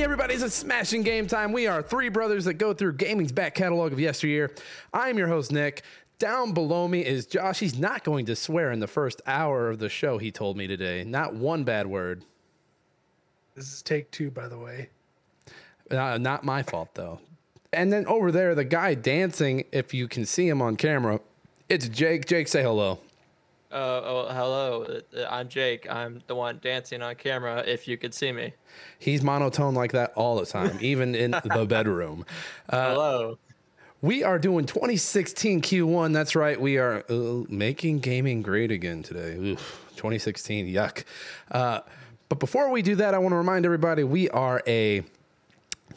Hey everybody, it's a Smashing Game Time. We are three brothers that go through gaming's back catalog of yesteryear. I'm your host, Nick. Down below me is Josh. He's not going to swear in the first hour of the show, he told me today. Not one bad word. This is take two, by the way. Uh, not my fault, though. And then over there, the guy dancing, if you can see him on camera, it's Jake. Jake, say hello. Uh, oh, hello. Uh, I'm Jake. I'm the one dancing on camera. If you could see me. He's monotone like that all the time, even in the bedroom. Uh, hello. We are doing 2016 Q1. That's right. We are uh, making gaming great again today. Oof, 2016. Yuck. Uh, but before we do that, I want to remind everybody we are a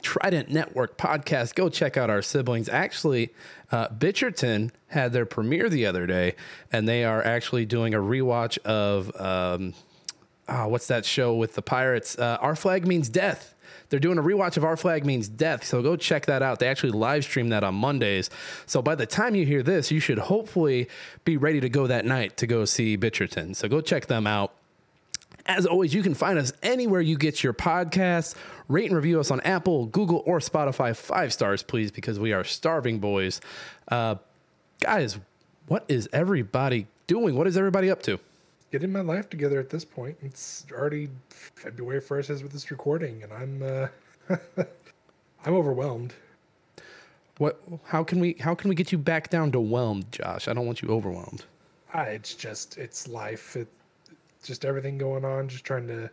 Trident Network podcast. Go check out our siblings. Actually, uh, Bitcherton had their premiere the other day, and they are actually doing a rewatch of um, oh, what's that show with the pirates? Uh, Our Flag Means Death. They're doing a rewatch of Our Flag Means Death, so go check that out. They actually live stream that on Mondays. So by the time you hear this, you should hopefully be ready to go that night to go see Bitcherton. So go check them out. As always, you can find us anywhere you get your podcasts. Rate and review us on Apple, Google, or Spotify. Five stars, please, because we are starving boys. Uh, guys, what is everybody doing? What is everybody up to? Getting my life together at this point. It's already February 1st as with this recording, and I'm uh, I'm overwhelmed. What? How can we? How can we get you back down to whelmed, Josh? I don't want you overwhelmed. Ah, it's just it's life. It just everything going on. Just trying to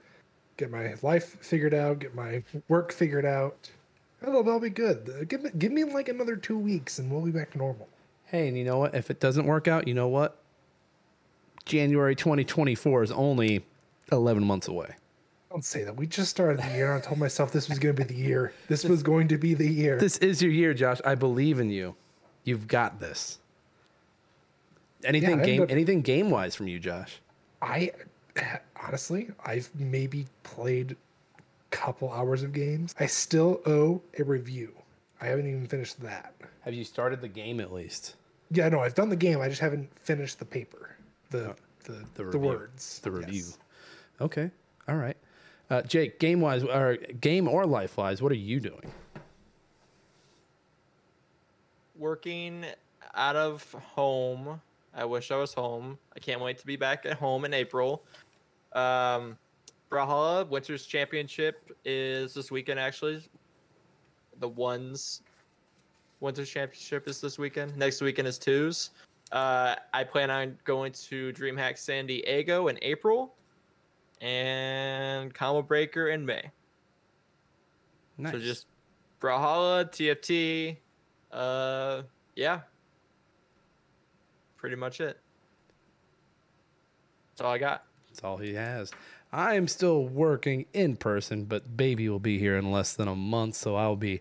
get my life figured out, get my work figured out. That'll, that'll be good. Uh, give me give me like another two weeks, and we'll be back to normal. Hey, and you know what? If it doesn't work out, you know what? January 2024 is only 11 months away. Don't say that. We just started the year. I told myself this was going to be the year. This was going to be the year. This is your year, Josh. I believe in you. You've got this. Anything Yeah, game, up, anything game wise from you, Josh? I honestly, I've maybe played a couple hours of games. I still owe a review. I haven't even finished that. Have you started the game at least? Yeah, no, I've done the game. I just haven't finished the paper, the the The the, review. words, The review. Yes. Okay. All right. Uh, Jake, game wise or game or life wise, what are you doing? Working out of home. I wish I was home. I can't wait to be back at home in April. Um, Brawlhalla Winter's Championship is this weekend. Actually, the ones Winter's Championship is this weekend. Next weekend is twos. Uh, I plan on going to DreamHack San Diego in April, and Combo Breaker in May. Nice. So just Brawlhalla, TFT, uh, yeah. Pretty much it. That's all I got. That's all he has. I am still working in person, but baby will be here in less than a month, so I'll be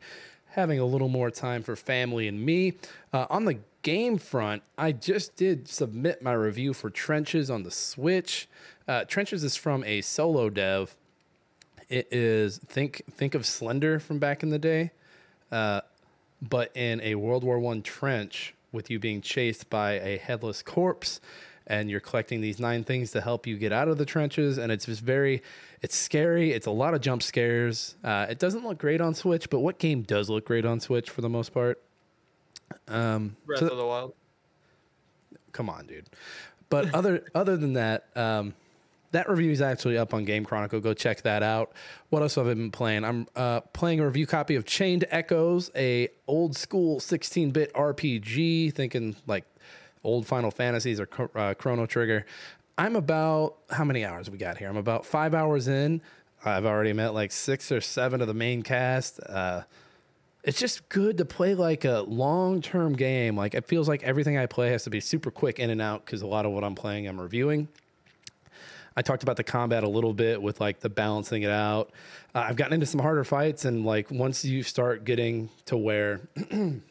having a little more time for family and me. Uh, on the game front, I just did submit my review for Trenches on the Switch. Uh, Trenches is from a solo dev. It is think think of Slender from back in the day, uh, but in a World War One trench with you being chased by a headless corpse, and you're collecting these nine things to help you get out of the trenches, and it's just very, it's scary. It's a lot of jump scares. Uh, it doesn't look great on Switch, but what game does look great on Switch for the most part? Um, Breath so- of the Wild. come on, dude. But other other than that, um, that review is actually up on Game Chronicle. Go check that out. What else have I been playing? I'm uh, playing a review copy of Chained Echoes, a old school 16-bit RPG, thinking like old Final Fantasies or uh, Chrono Trigger. I'm about how many hours we got here? I'm about five hours in. I've already met like six or seven of the main cast. Uh, it's just good to play like a long term game. Like it feels like everything I play has to be super quick in and out because a lot of what I'm playing I'm reviewing. I talked about the combat a little bit with like the balancing it out. Uh, I've gotten into some harder fights, and like once you start getting to where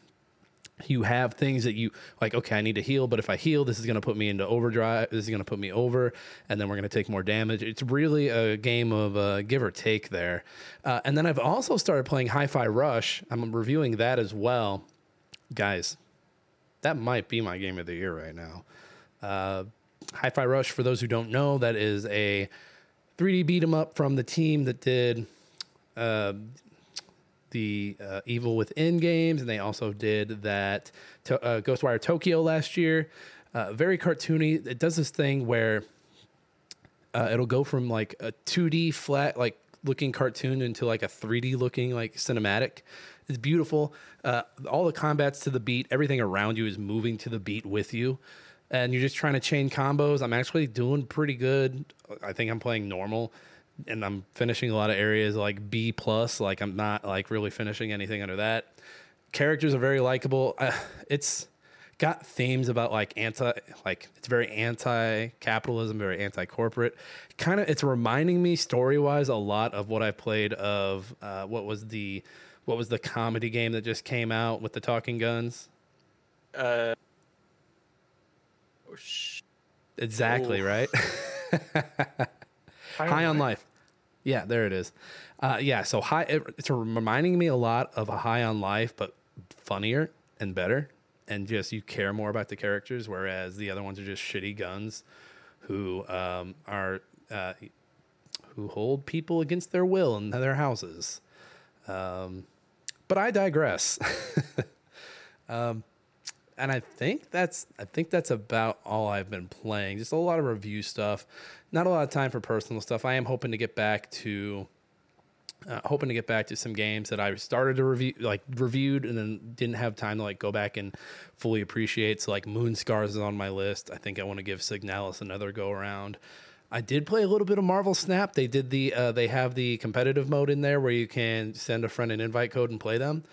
you have things that you like, okay, I need to heal, but if I heal, this is going to put me into overdrive. This is going to put me over, and then we're going to take more damage. It's really a game of uh, give or take there. Uh, and then I've also started playing Hi Fi Rush. I'm reviewing that as well. Guys, that might be my game of the year right now. Uh, Hi Fi Rush, for those who don't know, that is a 3D beat 'em up from the team that did uh, the uh, Evil Within games, and they also did that to, uh, Ghostwire Tokyo last year. Uh, very cartoony. It does this thing where uh, it'll go from like a 2D flat, like looking cartoon into like a 3D looking like cinematic. It's beautiful. Uh, all the combats to the beat, everything around you is moving to the beat with you. And you're just trying to chain combos. I'm actually doing pretty good. I think I'm playing normal and I'm finishing a lot of areas like B plus. Like I'm not like really finishing anything under that. Characters are very likable. Uh, it's got themes about like anti like it's very anti-capitalism very anti-corporate kind of it's reminding me story-wise a lot of what i played of uh, what was the what was the comedy game that just came out with the talking guns Uh, oh, sh- exactly Ooh. right high on life yeah there it is. Uh, yeah so high it, it's reminding me a lot of a high on life but funnier and better. And just you care more about the characters whereas the other ones are just shitty guns who um, are uh, who hold people against their will in their houses. Um, but i digress. Um, and I think that's I think that's about all I've been playing. Just a lot of review stuff, not a lot of time for personal stuff. I am hoping to get back to uh, hoping to get back to some games that I started to review, like reviewed, and then didn't have time to like go back and fully appreciate. So like Moonscars is on my list. I think I want to give Signalis another go around. I did play a little bit of Marvel Snap. They did the uh, they have the competitive mode in there where you can send a friend an invite code and play them.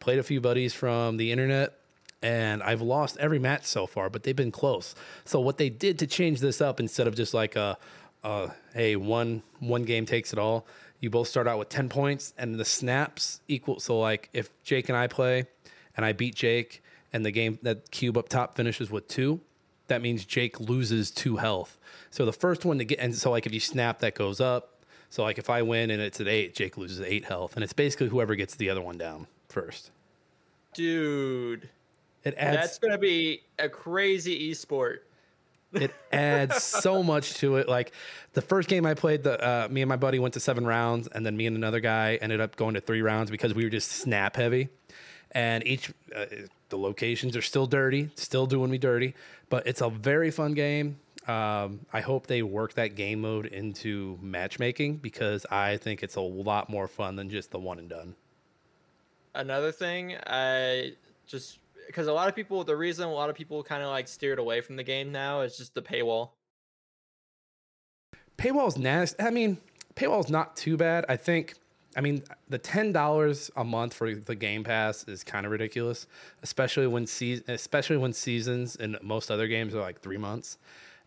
Played a few buddies from the internet and I've lost every match so far, but they've been close. So what they did to change this up instead of just like a, a hey one one game takes it all, you both start out with ten points and the snaps equal. So like if Jake and I play, and I beat Jake, and the game that cube up top finishes with two, that means Jake loses two health. So the first one to get, and so like if you snap, that goes up. So like if I win and it's at eight, Jake loses eight health, and it's basically whoever gets the other one down first. dude, It adds that's gonna be a crazy esport. it adds so much to it. Like the first game I played, the uh, me and my buddy went to seven rounds, and then me and another guy ended up going to three rounds because we were just snap heavy. And each uh, the locations are still dirty, still doing me dirty, but it's a very fun game. Um, I hope they work that game mode into matchmaking because I think it's a lot more fun than just the one and done. Another thing, I just because a lot of people, the reason a lot of people kind of like steered away from the game now is just the paywall. paywall's nasty. I mean, paywall's not too bad. I think. I mean, the ten dollars a month for the Game Pass is kind of ridiculous, especially when se- especially when seasons and most other games are like three months,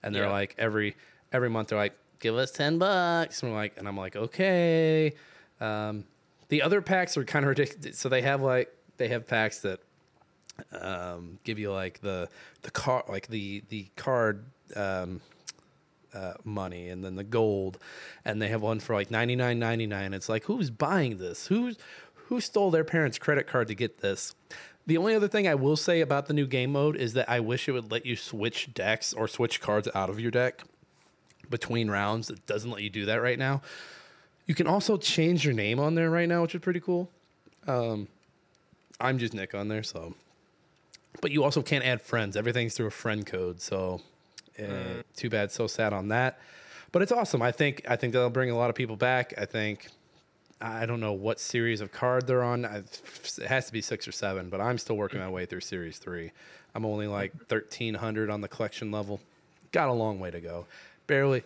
and they're Yeah. like every every month they're like give us ten bucks, and we're like, and I'm like okay. Um, the other packs are kind of ridiculous. So they have like they have packs that um, give you like the the car like the the card um, uh, money and then the gold, and they have one for like ninety nine ninety nine. It's like who's buying this? Who's who stole their parents' credit card to get this? The only other thing I will say about the new game mode is that I wish it would let you switch decks or switch cards out of your deck between rounds. It doesn't let you do that right now. You can also change your name on there right now, which is pretty cool. Um, I'm just Nick on there, so. But you also can't add friends. Everything's through a friend code, so uh, too bad. So sad on that. But it's awesome. I think I think that'll bring a lot of people back. I think I don't know what series of card they're on. I, it has to be six or seven, but I'm still working my way through series three. I'm only like 1300 on the collection level. Got a long way to go. Barely,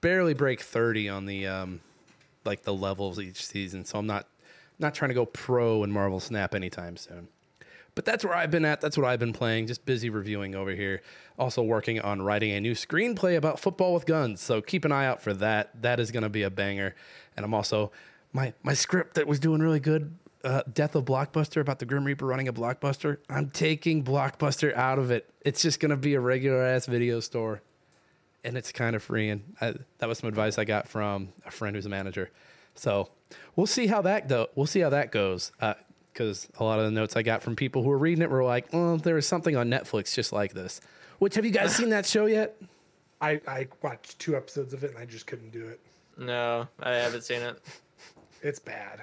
barely break 30 on the um, like the levels each season. So I'm not not trying to go pro in Marvel Snap anytime soon. But that's where I've been at. That's what I've been playing. Just busy reviewing over here. Also working on writing a new screenplay about football with guns. So keep an eye out for that. That is going to be a banger. And I'm also my my script that was doing really good. Uh, Death of Blockbuster about the Grim Reaper running a blockbuster. I'm taking Blockbuster out of it. It's just going to be a regular ass video store and it's kind of freeing. I, that was some advice I got from a friend who's a manager. So we'll see how that go. We'll see how that goes. Because a lot of the notes I got from people who were reading it were like, "Well, there is something on Netflix just like this." Which have you guys seen that show yet? I, I watched two episodes of it and I just couldn't do it. No, I haven't seen it. It's bad.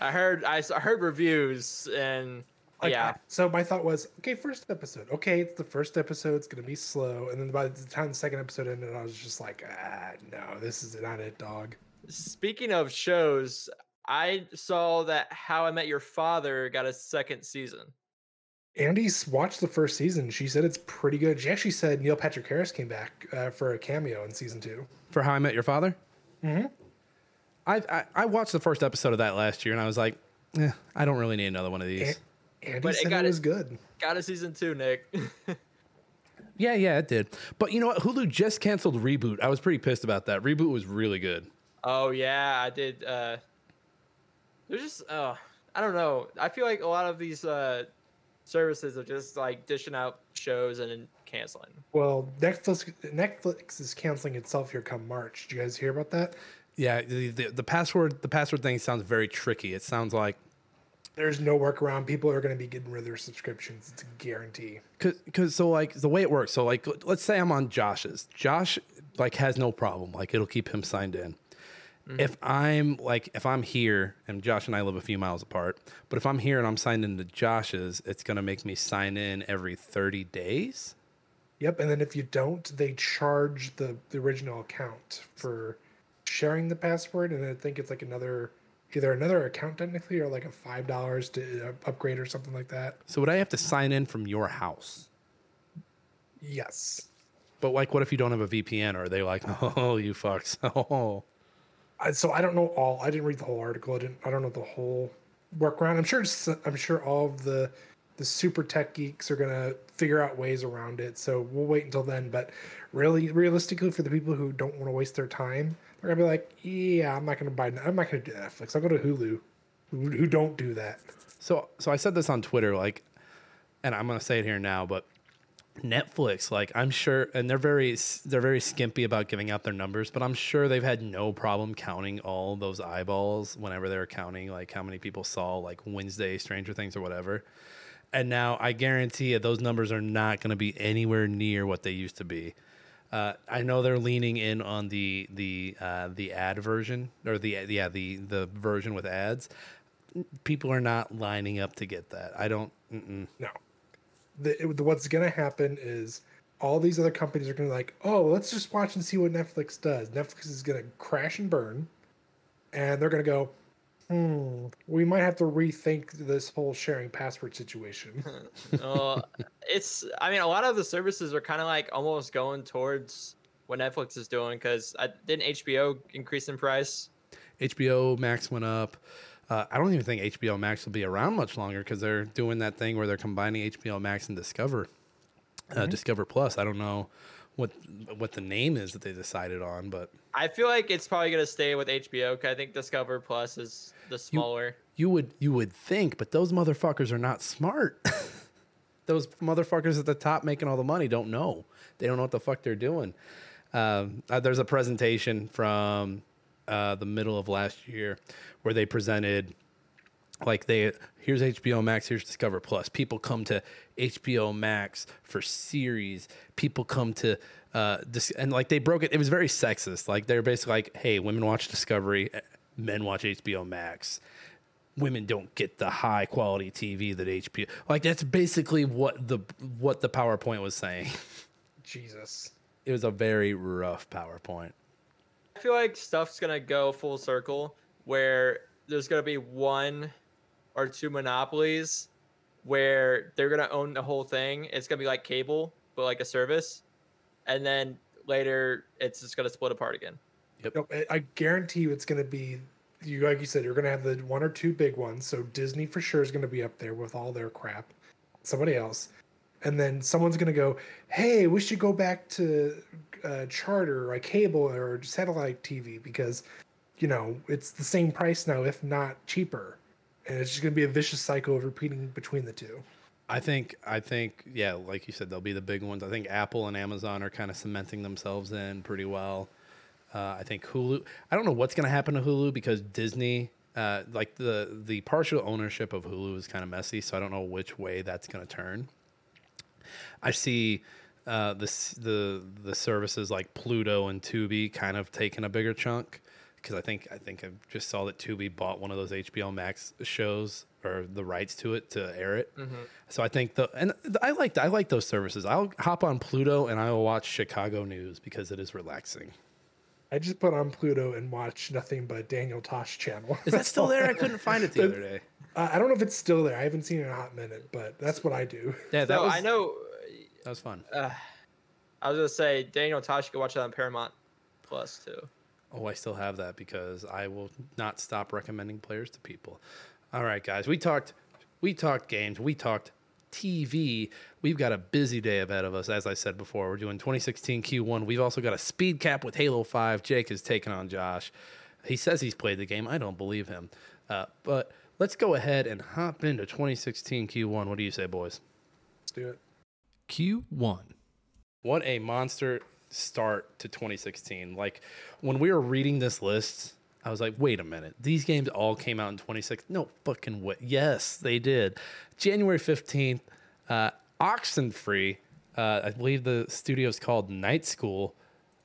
I heard I heard reviews and Like, yeah, I- so my thought was, okay, first episode. Okay, it's the first episode. It's gonna be slow, and then by the time the second episode ended, I was just like, ah, no, this is not it, dog. Speaking of shows, I saw that How I Met Your Father got a second season. Andy's watched the first season. She said it's pretty good. She actually said Neil Patrick Harris came back uh, for a cameo in season two. For How I Met Your Father? Mm-hmm. I, I I watched the first episode of that last year, and I was like, eh, I don't really need another one of these. Andy But it said got it it- was good. Got a season two, Nick. Yeah, yeah, it did. But you know what? Hulu just canceled Reboot. I was pretty pissed about that. Reboot was really good. oh yeah, I did. Uh, there's just uh, I don't know. I feel like a lot of these uh, services are just like dishing out shows and canceling. Well, Netflix Netflix is canceling itself here come March. Did you guys hear about that? Yeah, the, the, the password the password thing sounds very tricky. It sounds like There's no workaround. People are going to be getting rid of their subscriptions. It's a guarantee. Cause, cause, so like the way it works. So like, let's say I'm on Josh's. Josh like has no problem. Like it'll keep him signed in. If I'm like, if I'm here and Josh and I live a few miles apart, but if I'm here and I'm signed into Josh's, it's gonna make me sign in every 30 days. Yep. And then if you don't, they charge the, the original account for sharing the password. And I think it's like another, either another account technically or like a $5 to uh, upgrade or something like that. So would I have to sign in from your house? Yes. But like, what if you don't have a VPN? Or are they like, oh, you fucks? Oh, I, so I don't know all. I didn't read the whole article. I didn't. I don't know the whole workaround. I'm sure. I'm sure all of the the super tech geeks are gonna figure out ways around it. So we'll wait until then. But really, realistically, for the people who don't want to waste their time, they're gonna be like, "Yeah, I'm not gonna buy. I'm not gonna do Netflix. I'll go to Hulu." Who, who don't do that? So so I said this on Twitter, like, and I'm gonna say it here now, but Netflix, like, I'm sure, and they're very they're very skimpy about giving out their numbers, but I'm sure they've had no problem counting all those eyeballs whenever they were counting like how many people saw like Wednesday Stranger Things or whatever. And now I guarantee you those numbers are not going to be anywhere near what they used to be. Uh, I know they're leaning in on the the uh, the ad version or the yeah the the version with ads. People are not lining up to get that. I don't. Mm-mm. No. The, it- the what's gonna happen is all these other companies are gonna be like, oh, let's just watch and see what Netflix does. Netflix is gonna crash and burn, and they're gonna go, hmm, we might have to rethink this whole sharing password situation. uh, it's I mean a lot of the services are kind of like almost going towards what Netflix is doing because didn't HBO increase in price? HBO Max went up. Uh, I don't even think HBO Max will be around much longer because they're doing that thing where they're combining HBO Max and Discover, uh, Discover Plus. I don't know what what the name is that they decided on, but I feel like it's probably gonna stay with HBO. I think Discover Plus is the smaller. you would you would think, but those motherfuckers are not smart. those motherfuckers at the top making all the money don't know. They don't know what the fuck they're doing. Um, uh, there's a presentation from uh, the middle of last year where they presented like they here's HBO Max, here's Discover Plus. People come to HBO Max for series. People come to uh this and like they broke it. It was very sexist. Like they're basically like, hey, women watch Discovery, eh, men watch HBO Max. Women don't get the high quality TV that HBO like that's basically what the what the PowerPoint was saying. Jesus. It was a very rough PowerPoint. I feel like stuff's gonna go full circle where there's gonna be one or two monopolies where they're gonna own the whole thing. It's gonna be like cable, but like a service, and then later it's just gonna split apart again. No, I- I guarantee you, it's gonna be you. Like you said, you're gonna have the one or two big ones. So Disney for sure is gonna be up there with all their crap. Somebody else, and then someone's gonna go, "Hey, we should go back to uh, charter, or cable, or satellite TV because, you know, it's the same price now, if not cheaper." And it's just gonna be a vicious cycle of repeating between the two. I think I think yeah, like you said, they'll be the big ones. I think Apple and Amazon are kind of cementing themselves in pretty well. Uh, I think Hulu. I don't know what's going to happen to Hulu because Disney, uh, like the the partial ownership of Hulu is kind of messy. So I don't know which way that's going to turn. I see uh, the the the services like Pluto and Tubi kind of taking a bigger chunk because I think I think I just saw that Tubi bought one of those HBO Max shows or the rights to it to air it. So I think the and th- I like I like those services. I'll hop on Pluto and I will watch Chicago news because it is relaxing. I just put on Pluto and watch nothing but Daniel Tosh channel. Is that still there? I couldn't find it the other day. Uh, I don't know if it's still there. I haven't seen it in a hot minute, but that's what I do. Yeah, that So was I know. That was fun. Uh, I was gonna say Daniel Tosh you can watch that on Paramount Plus too. Oh, I still have that because I will not stop recommending players to people. All right, guys, we talked we talked games, we talked TV. We've got a busy day ahead of us. As I said before, we're doing 2016 Q1. We've also got a speed cap with Halo 5. Jake is taking on Josh. He says he's played the game. I don't believe him. Uh, but let's go ahead and hop into 2016 Q1. What do you say, boys? Let's do it. Q1. What a monster start to 2016. Like when we were reading this list, I was like, wait a minute. These games all came out in 2016. No fucking way. Yes, they did. January 15th, uh, Oxenfree. Uh, I believe the studio is called Night School.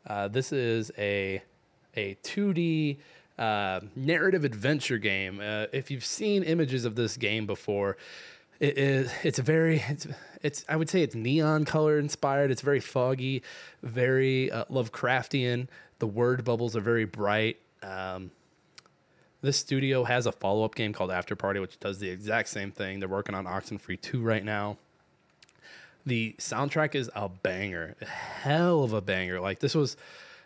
Uh, this is a a 2D uh, narrative adventure game. Uh, if you've seen images of this game before, it is it's very it's it's I would say it's neon color inspired. It's very foggy, very uh, Lovecraftian. The word bubbles are very bright. Um, this studio has a follow up game called After Party, which does the exact same thing. They're working on Oxenfree 2 right now. The soundtrack is a banger, a hell of a banger. Like this was,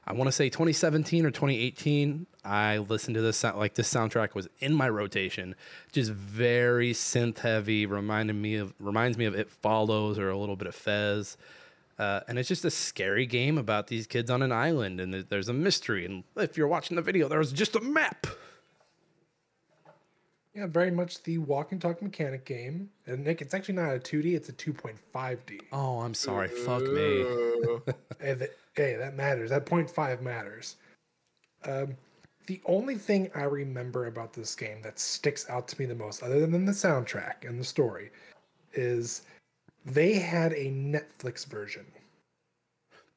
I want to say 2017 or 2018. I listened to this sound like this soundtrack was in my rotation, just very synth heavy. Reminded me of reminds me of It Follows or a little bit of Fez. Uh, and it's just a scary game about these kids on an island, and there's a mystery. And if you're watching the video, there's just a map. Yeah, very much the walk and talk mechanic game. And Nick, it's actually not a 2D, it's a 2.5D. Oh, I'm sorry. Fuck me. Ooh. Hey, that, that matters. That 0.5 matters. Um, the only thing I remember about this game that sticks out to me the most, other than the soundtrack and the story, is they had a Netflix version.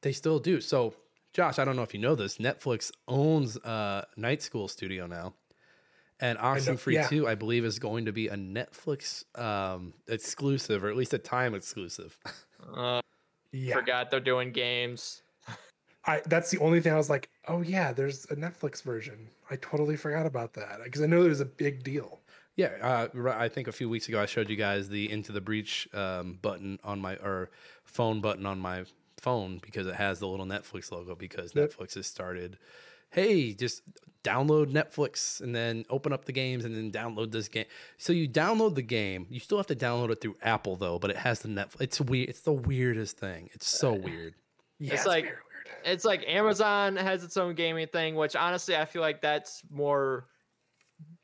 They still do. So, Josh, I don't know if you know this. Netflix owns uh, Night School Studio now, and Oxenfree yeah. Two, I believe, is going to be a Netflix um, exclusive, or at least a time exclusive. Uh, Yeah, Forgot they're doing games. I, that's the only thing I was like, oh yeah, there's a Netflix version. I totally forgot about that because I know it was a big deal. yeah, uh, I think a few weeks ago I showed you guys the Into the Breach um, button on my or phone button on my phone because it has the little Netflix logo because Yep. Netflix has started. Hey, just download Netflix and then open up the games and then download this game. So you download the game. You still have to download it through Apple though, but it has the Netflix. It's weird. It's the weirdest thing. It's so weird. Yeah, It's like- very weird. It's like Amazon has its own gaming thing, which honestly I feel like that's more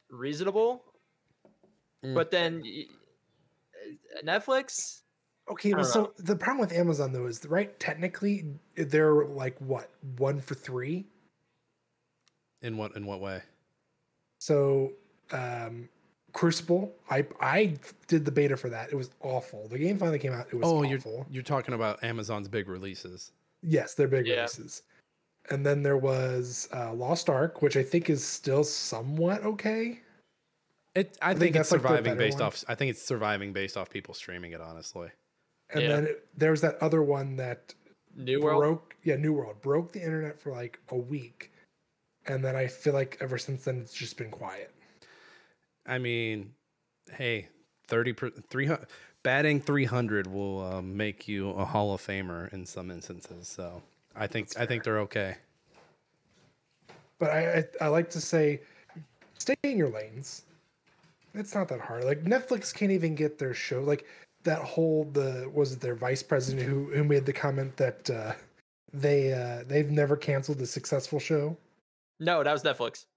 reasonable. Mm. But then uh, Netflix, Okay, well, so the problem with Amazon though is right. Technically, they're like what one for three. In what in what way? So, um, Crucible, I I did the beta for that. It was awful. The game finally came out. It was Oh, you're you're talking about Amazon's big releases. Yes, they're big Yeah. releases. And then there was uh, Lost Ark, which I think is still somewhat okay. It, I, think think, it's that's, like, surviving based one. off. I think it's surviving based off people streaming it. Honestly, And Yeah. then it, there was that other one that New World. broke. Yeah, New World broke the internet for like a week, and then I feel like ever since then it's just been quiet. I mean, hey, thirty three hundred batting three hundred will uh, make you a Hall of Famer in some instances. So I think I think they're okay. But I, I I like to say, stay in your lanes. It's not that hard. Like Netflix can't even get their show. Like that whole the was it their vice president who who made the comment that uh, they uh, they've never canceled a successful show. No, that was Netflix.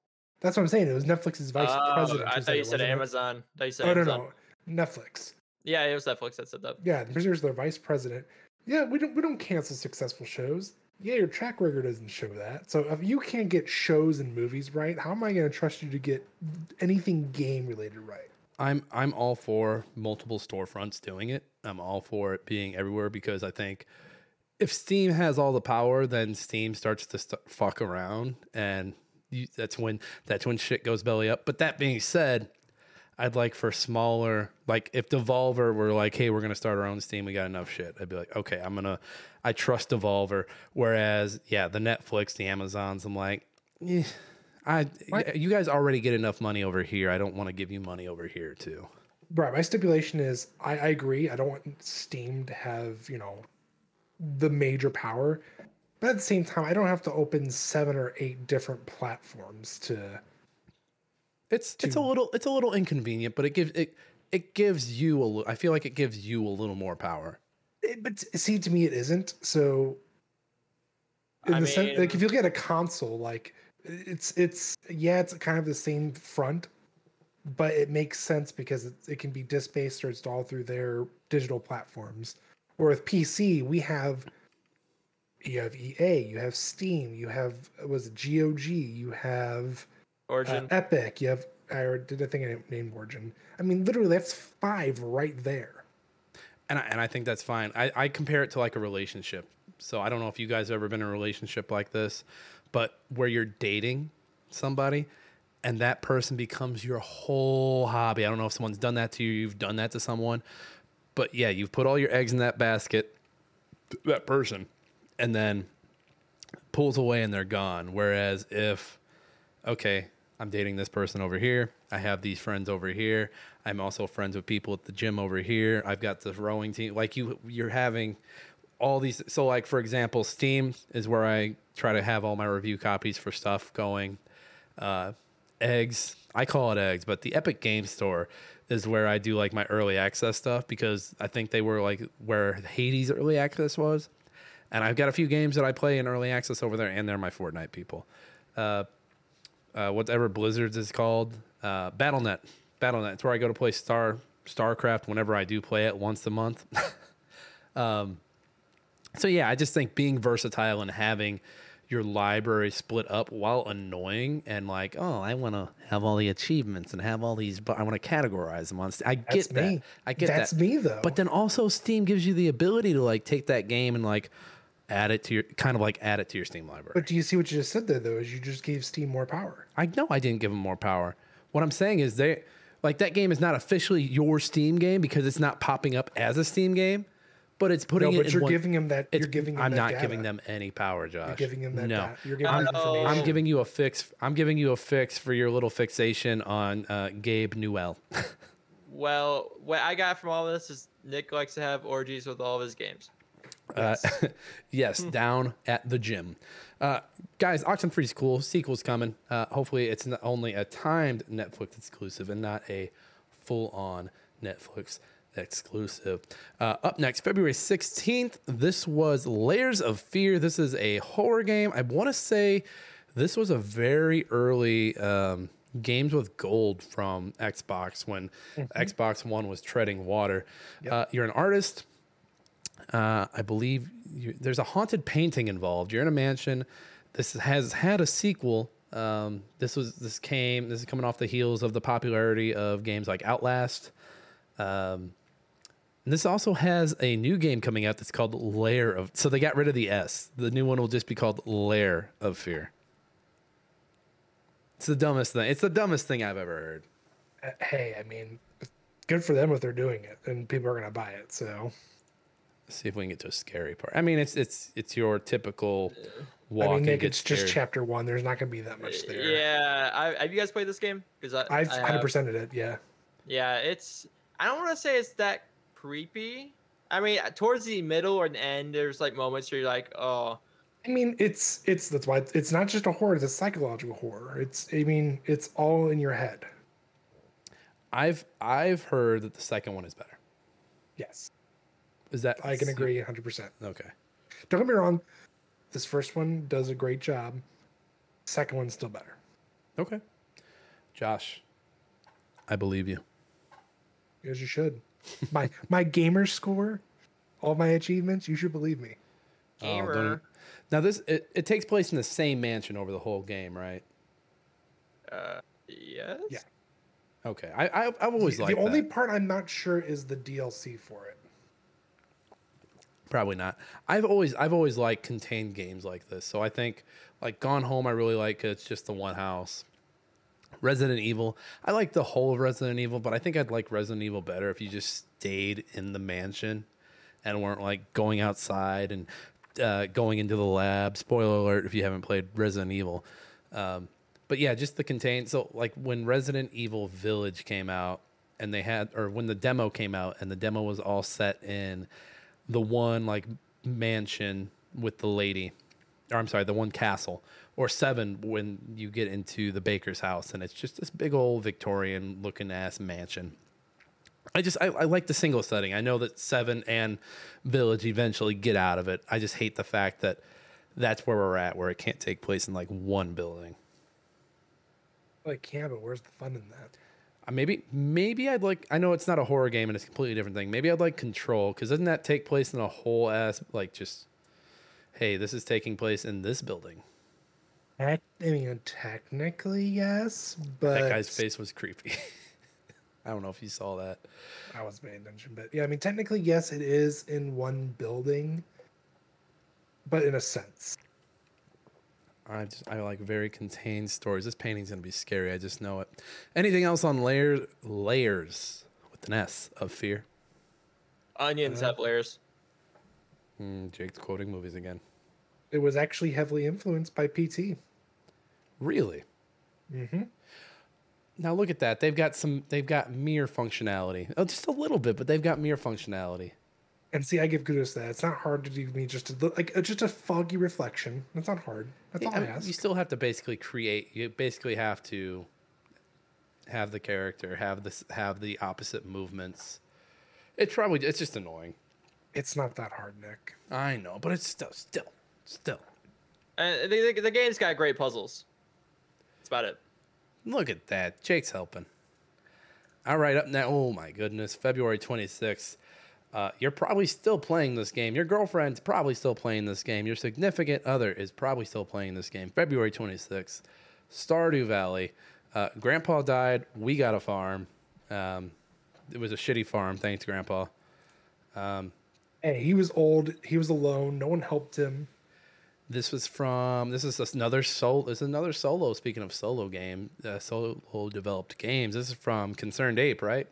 That's what I'm saying. It was Netflix's vice Oh, president. I who thought you it, said wasn't it? Amazon. I thought you said Oh no Amazon. no, Netflix. Yeah, it was Netflix that said that. Yeah, here's their vice president. Yeah, we don't we don't cancel successful shows. Yeah, your track record doesn't show that. So if you can't get shows and movies right, how am I going to trust you to get anything game related right? I'm I'm all for multiple storefronts doing it. I'm all for it being everywhere because I think if Steam has all the power, then Steam starts to st- fuck around and you, that's when that's when shit goes belly up. But that being said, I'd like for smaller, like if Devolver were like, hey, we're gonna start our own Steam, we got enough shit. I'd be like, okay, I'm gonna, I trust Devolver. Whereas, yeah, the Netflix, the Amazons, I'm like, eh, I, What? you guys already get enough money over here. I don't want to give you money over here too. Right. My stipulation is I, I agree. I don't want Steam to have, you know, the major power. But at the same time, I don't have to open seven or eight different platforms to It's it's a little it's a little inconvenient, but it gives it it gives you a li- I feel like it gives you a little more power. It- but see, to me, it isn't. So, in I the sense, like, if you look at a console, like it's it's yeah, it's kind of the same front, but it makes sense because it, it can be disc based or installed through their digital platforms. Or with PC, we have you have EA, you have Steam, you have was it GOG, you have uh, Origin. Epic, you have I did I think I named Origin? I mean, literally, that's five right there. And I, and I think that's fine. I, I compare it to like a relationship. So I don't know if you guys have ever been in a relationship like this, but where you're dating somebody and that person becomes your whole hobby. I don't know if someone's done that to you, you've done that to someone. But yeah, you've put all your eggs in that basket, that person, and then pulls away and they're gone. Whereas if okay, I'm dating this person over here. I have these friends over here. I'm also friends with people at the gym over here. I've got the rowing team. Like you, you're having all these. So, like for example, Steam is where I try to have all my review copies for stuff going. Uh, eggs, I call it eggs, but the Epic Game Store is where I do like my early access stuff because I think they were like where Hades early access was. And I've got a few games that I play in early access over there, and they're my Fortnite people. Uh, uh, whatever Blizzards is called, uh, BattleNet. BattleNet. It's where I go to play Star StarCraft whenever I do play it once a month. um, so yeah, I just think being versatile and having your library split up while annoying and like, oh, I want to have all the achievements and have all these, but I want to categorize them on. St- I That's get that. I get That's that. me though. But then also Steam gives you the ability to like take that game and like add it to your kind of like add it to your Steam library. But do you see what you just said there though? Is you just gave Steam more power. I know I didn't give them more power. What I'm saying is they like that game is not officially your Steam game because it's not popping up as a Steam game, but it's putting No, it but in you're one- giving them that. it's, You're giving them I'm not data. giving them any power, Josh. You're giving them that. no. data. You're giving I them know. information. I'm giving you a fix. I'm giving you a fix for your little fixation on uh, Gabe Newell. Well, what I got from all this is Nick likes to have orgies with all of his games. Uh, yes, down at the gym. Uh, guys, Oxenfree is cool. Sequel's coming. Uh, hopefully, it's not only a timed Netflix exclusive and not a full on Netflix exclusive. Uh, up next, February 16th, this was Layers of Fear. This is a horror game. I want to say this was a very early um, Games with Gold from Xbox when Xbox One was treading water. Uh, you're an artist. Uh, I believe you, there's a haunted painting involved. You're in a mansion. This has had a sequel. Um, this was this came this is coming off the heels of the popularity of games like Outlast. Um, and this also has a new game coming out that's called Lair of. So they got rid of the S. The new one will just be called Lair of Fear. It's the dumbest thing. It's the dumbest thing I've ever heard. Uh, Hey, I mean, good for them if they're doing it, and people are gonna buy it. So see if we can get to a scary part. I mean, it's it's it's your typical walk. I mean, Nick, get it's just chapter one. There's not gonna be that much there. Yeah, I, have you guys played this game? Because I, I've I have. hundred percented it. Yeah. Yeah, it's. I don't want to say it's that creepy. I mean, towards the middle or the end, there's like moments where you're like, oh, I mean, it's it's that's why it's not just a horror; it's a psychological horror. It's I mean, it's all in your head. I've I've heard that the second one is better. Yes, Is that I can agree hundred percent. Okay. Don't get me wrong; this first one does a great job. Second one's still better. Okay. Josh, I believe you. As you should. My my gamer score, all my achievements. You should believe me. Oh, don't gamer. even- now this it, it takes place in the same mansion over the whole game, right? uh, yes. Yeah. Okay. I, I I've always the liked the only that. part I'm not sure is the DLC for it. Probably not. I've always I've always liked contained games like this. So I think like Gone Home I really like it's just the one house. Resident Evil. I like the whole of Resident Evil, but I think I'd like Resident Evil better if you just stayed in the mansion and weren't like going outside and uh, going into the lab. Spoiler alert if you haven't played Resident Evil. Um, but yeah, just the contain. So like when Resident Evil Village came out and they had, or when the demo came out and the demo was all set in the one like mansion with the lady, or I'm sorry, the one castle, or seven when you get into the baker's house and it's just this big old Victorian looking ass mansion. I just I, I like the single setting. I know that seven and village eventually get out of it. I just hate the fact that that's where we're at, where it can't take place in like one building. Like, yeah, but where's the fun in that? Uh, Maybe maybe I'd like. I know it's not a horror game and it's a completely different thing. Maybe I'd like Control because doesn't that take place in a whole ass like just? Hey, this is taking place in this building. Tec- I mean, technically, yes, but That guy's face was creepy. I don't know if you saw that. I was paying attention, but yeah, I mean, technically, yes, it is in one building, but in a sense, I just I like very contained stories. This painting's gonna be scary. I just know it. Anything else on layers layers with an S of fear? Onions Uh, have layers. Hmm, Jake's quoting movies again. it was actually heavily influenced by PT. Really? Mm-hmm. Now look at that. They've got some. They've got mirror functionality. Oh, just a little bit, but they've got mirror functionality. And see, I give kudos to that. It's not hard to do me just to look like uh, just a foggy reflection. That's not hard. That's all I I, ask. you still have to basically create. You basically have to have the character have this have the opposite movements. It's probably it's just annoying. It's not that hard, Nick. I know, but it's still still still. Uh, the, the, the game's got great puzzles. That's about it. Look at that. Jake's helping. All right, up now. Oh my goodness, February 26th. Uh, you're probably still playing this game. Your girlfriend's probably still playing this game. Your significant other is probably still playing this game. February 26th, Stardew Valley. Uh, Grandpa died. We got a farm. Um, it was a shitty farm. Thanks, Grandpa. Hey, he was old. He was alone. No one helped him. This was from. This is another solo. This is another solo. Speaking of solo game, uh, solo developed games. This is from Concerned Ape, right?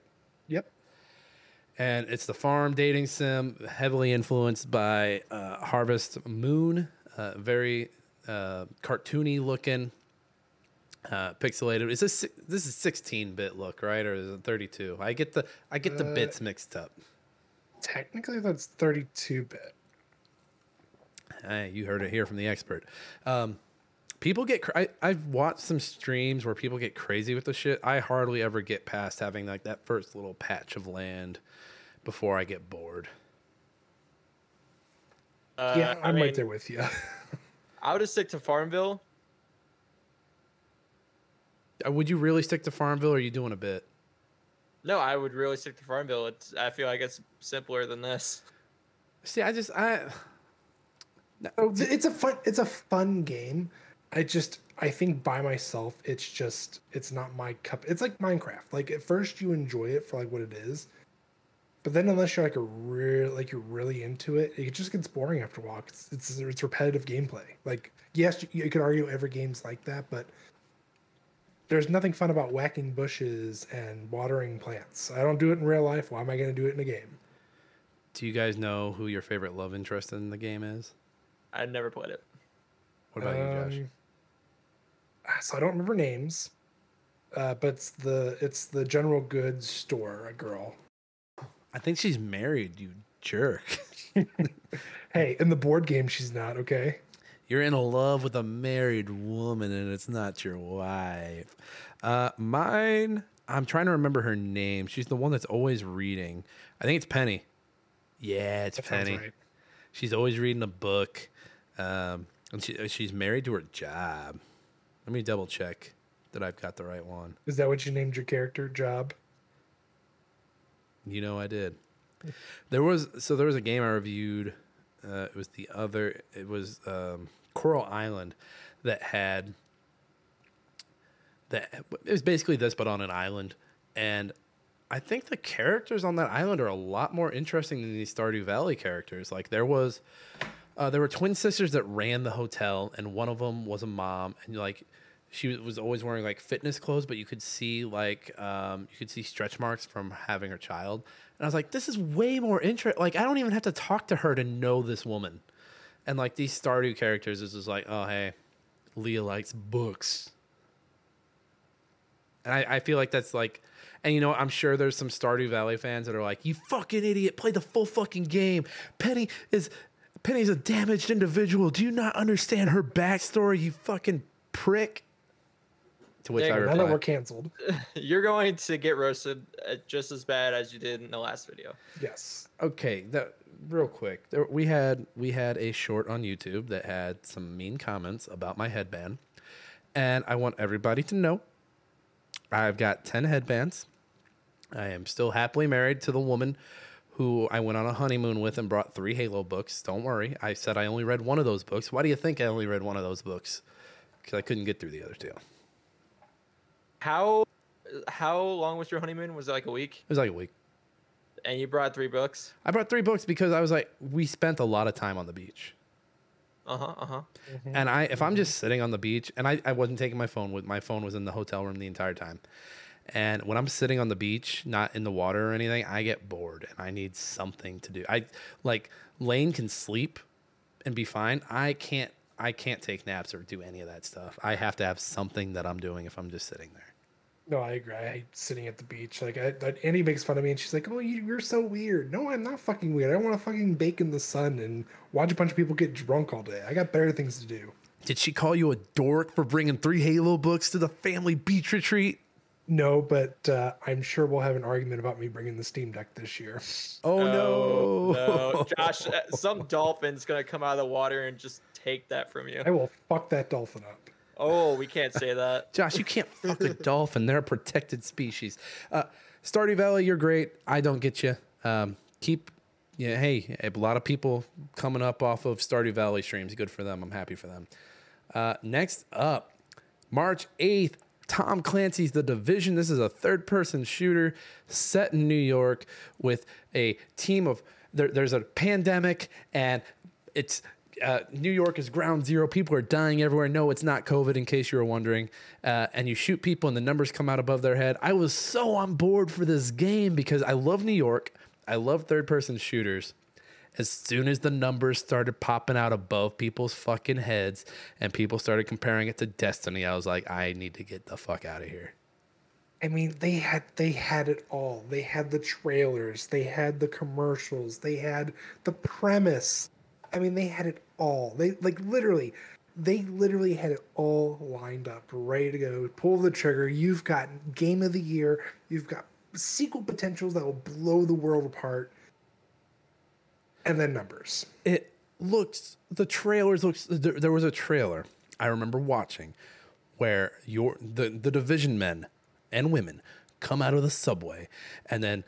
And it's the farm dating sim heavily influenced by uh, harvest moon uh, very uh, cartoony looking uh, pixelated. Is this this is 16 bit look right? Or is it 32 i get the i get the Uh, bits mixed up. Technically, that's 32 bit. hey you heard it here from the expert. Um, people get cra- I, i've watched some streams where people get crazy with the shit. I hardly ever get past having like that first little patch of land before i get bored Uh, yeah, I I'm mean, right there with you. I would just stick to Farmville. Uh, would you really stick to farmville or are you doing a bit No, I would really stick to Farmville. It's, I feel like it's simpler than this. See, I just I Oh, th- it's a fun. It's a fun game. I just, I think by myself, it's just, it's not my cup. It's like Minecraft. Like at first, you enjoy it for like what it is, but then unless you're like a real, like you're really into it, it just gets boring after a while. It's it's, it's repetitive gameplay. Like yes, you, you could argue every game's like that, but there's nothing fun about whacking bushes and watering plants. I don't do it in real life. Why am I going to do it in a game? do you guys know who your favorite love interest in the game is? I never played it. What about you, Josh? Um, So I don't remember names, uh, but it's the it's the general goods store. A girl. I think she's married, you jerk. Hey, in the board game, she's not okay. You're in love with a married woman and it's not your wife. Uh, mine, I'm trying to remember her name. She's the one that's always reading. I think it's Penny. Yeah, it's That Penny. right. She's always reading a book. Um, and she, she's married to her job. Let me double check that I've got the right one. Is that what you named your character? Job. You know I did. There was so there was a game I reviewed. Uh, it was the other. It was um, Coral Island that had that. It was basically this, but on an island, and I think the characters on that island are a lot more interesting than these Stardew Valley characters. Like there was, uh, there were twin sisters that ran the hotel, and one of them was a mom, and like she was always wearing like fitness clothes, but you could see like um, you could see stretch marks from having her child. And I was like, this is way more interesting. Like I don't even have to talk to her to know this woman. And like these Stardew characters is just like, oh hey, Leah likes books. And I, I feel like that's like, and you know, I'm sure there's some Stardew Valley fans that are like, you fucking idiot, play the full fucking game. Penny is Penny's a damaged individual. Do you not understand her backstory, you fucking prick? To which Yeah, I now Now that reply, we're canceled. You're going to get roasted uh, just as bad as you did in the last video. Yes. okay, that real quick. There, we had we had a short on YouTube that had some mean comments about my headband, and I want everybody to know I've got ten headbands. I am still happily married to the woman who I went on a honeymoon with and brought three Halo books. Don't worry, I said I only read one of those books. Why do you think I only read one of those books? Because I couldn't get through the other two. It How how long was your honeymoon? Was it like a week? It was like a week. And you brought three books? I brought three books because I was like, we spent a lot of time on the beach. Uh huh. Uh huh. And I, if I'm just sitting on the beach, and I, I wasn't taking my phone with my phone was in the hotel room the entire time. And when I'm sitting on the beach, not in the water or anything, I get bored and I need something to do. I like Lane can sleep and be fine. I can't. I can't take naps or do any of that stuff. I have to have something that I'm doing if I'm just sitting there. No, I agree. I hate sitting at the beach. Like, I, I, Annie makes fun of me, and she's like, "Oh, you, you're so weird." No, I'm not fucking weird. I don't want to fucking bake in the sun and watch a bunch of people get drunk all day. I got better things to do. Did she call you a dork for bringing three Halo books to the family beach retreat? No, but uh, I'm sure we'll have an argument about me bringing the Steam Deck this year. Oh, no. no. Josh, uh, some dolphin's gonna come out of the water and just take that from you. I will fuck that dolphin up. Oh, we can't say that. Josh, you can't fuck a dolphin. They're a protected species. Uh, Stardew Valley, you're great. I don't get you. Um, keep, yeah. Hey, a lot of people coming up off of Stardew Valley streams. Good for them. I'm happy for them. Uh, next up, March 8th, Tom Clancy's The Division. This is a third person shooter set in New York with a team of, there, there's a pandemic and it's, uh, New York is ground zero. People are dying everywhere. No, it's not COVID, in case you were wondering. Uh, and you shoot people, and the numbers come out above their head. I was so on board for this game because I love New York. I love third person shooters as soon as the numbers started popping out above people's fucking heads and people started comparing it to Destiny, I was like, I need to get the fuck out of here. I mean, they had they had it all. They had the trailers, they had the commercials, they had the premise. I mean, they had it all. They like literally, they literally had it all lined up, ready to go. Pull the trigger. You've got game of the year. You've got sequel potentials that will blow the world apart. And then numbers. It looks, the trailers looks, there, there was a trailer I remember watching where your the, the division men and women come out of the subway and then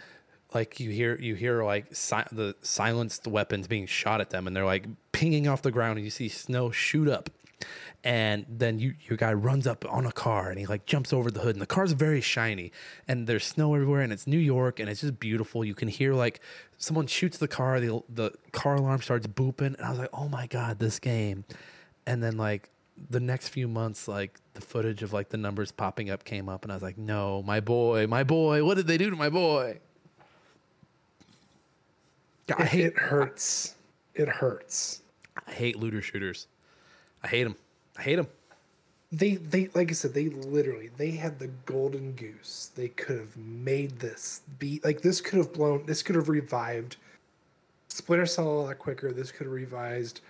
like you hear you hear like si- the silenced weapons being shot at them and they're like pinging off the ground and you see snow shoot up. And then you your guy runs up on a car and he like jumps over the hood and the car's very shiny and there's snow everywhere and it's New York and it's just beautiful. You can hear like someone shoots the car the the car alarm starts booping and I was like oh my god this game. And then like the next few months like the footage of like the numbers popping up came up and I was like no my boy my boy what did they do to my boy I It, hate it hurts. It hurts. I hate looter shooters I hate them I hate them they they like I said, they literally they had the golden goose. They could have made this be like this could have blown this could have revived Splinter Cell a lot quicker. This could have revised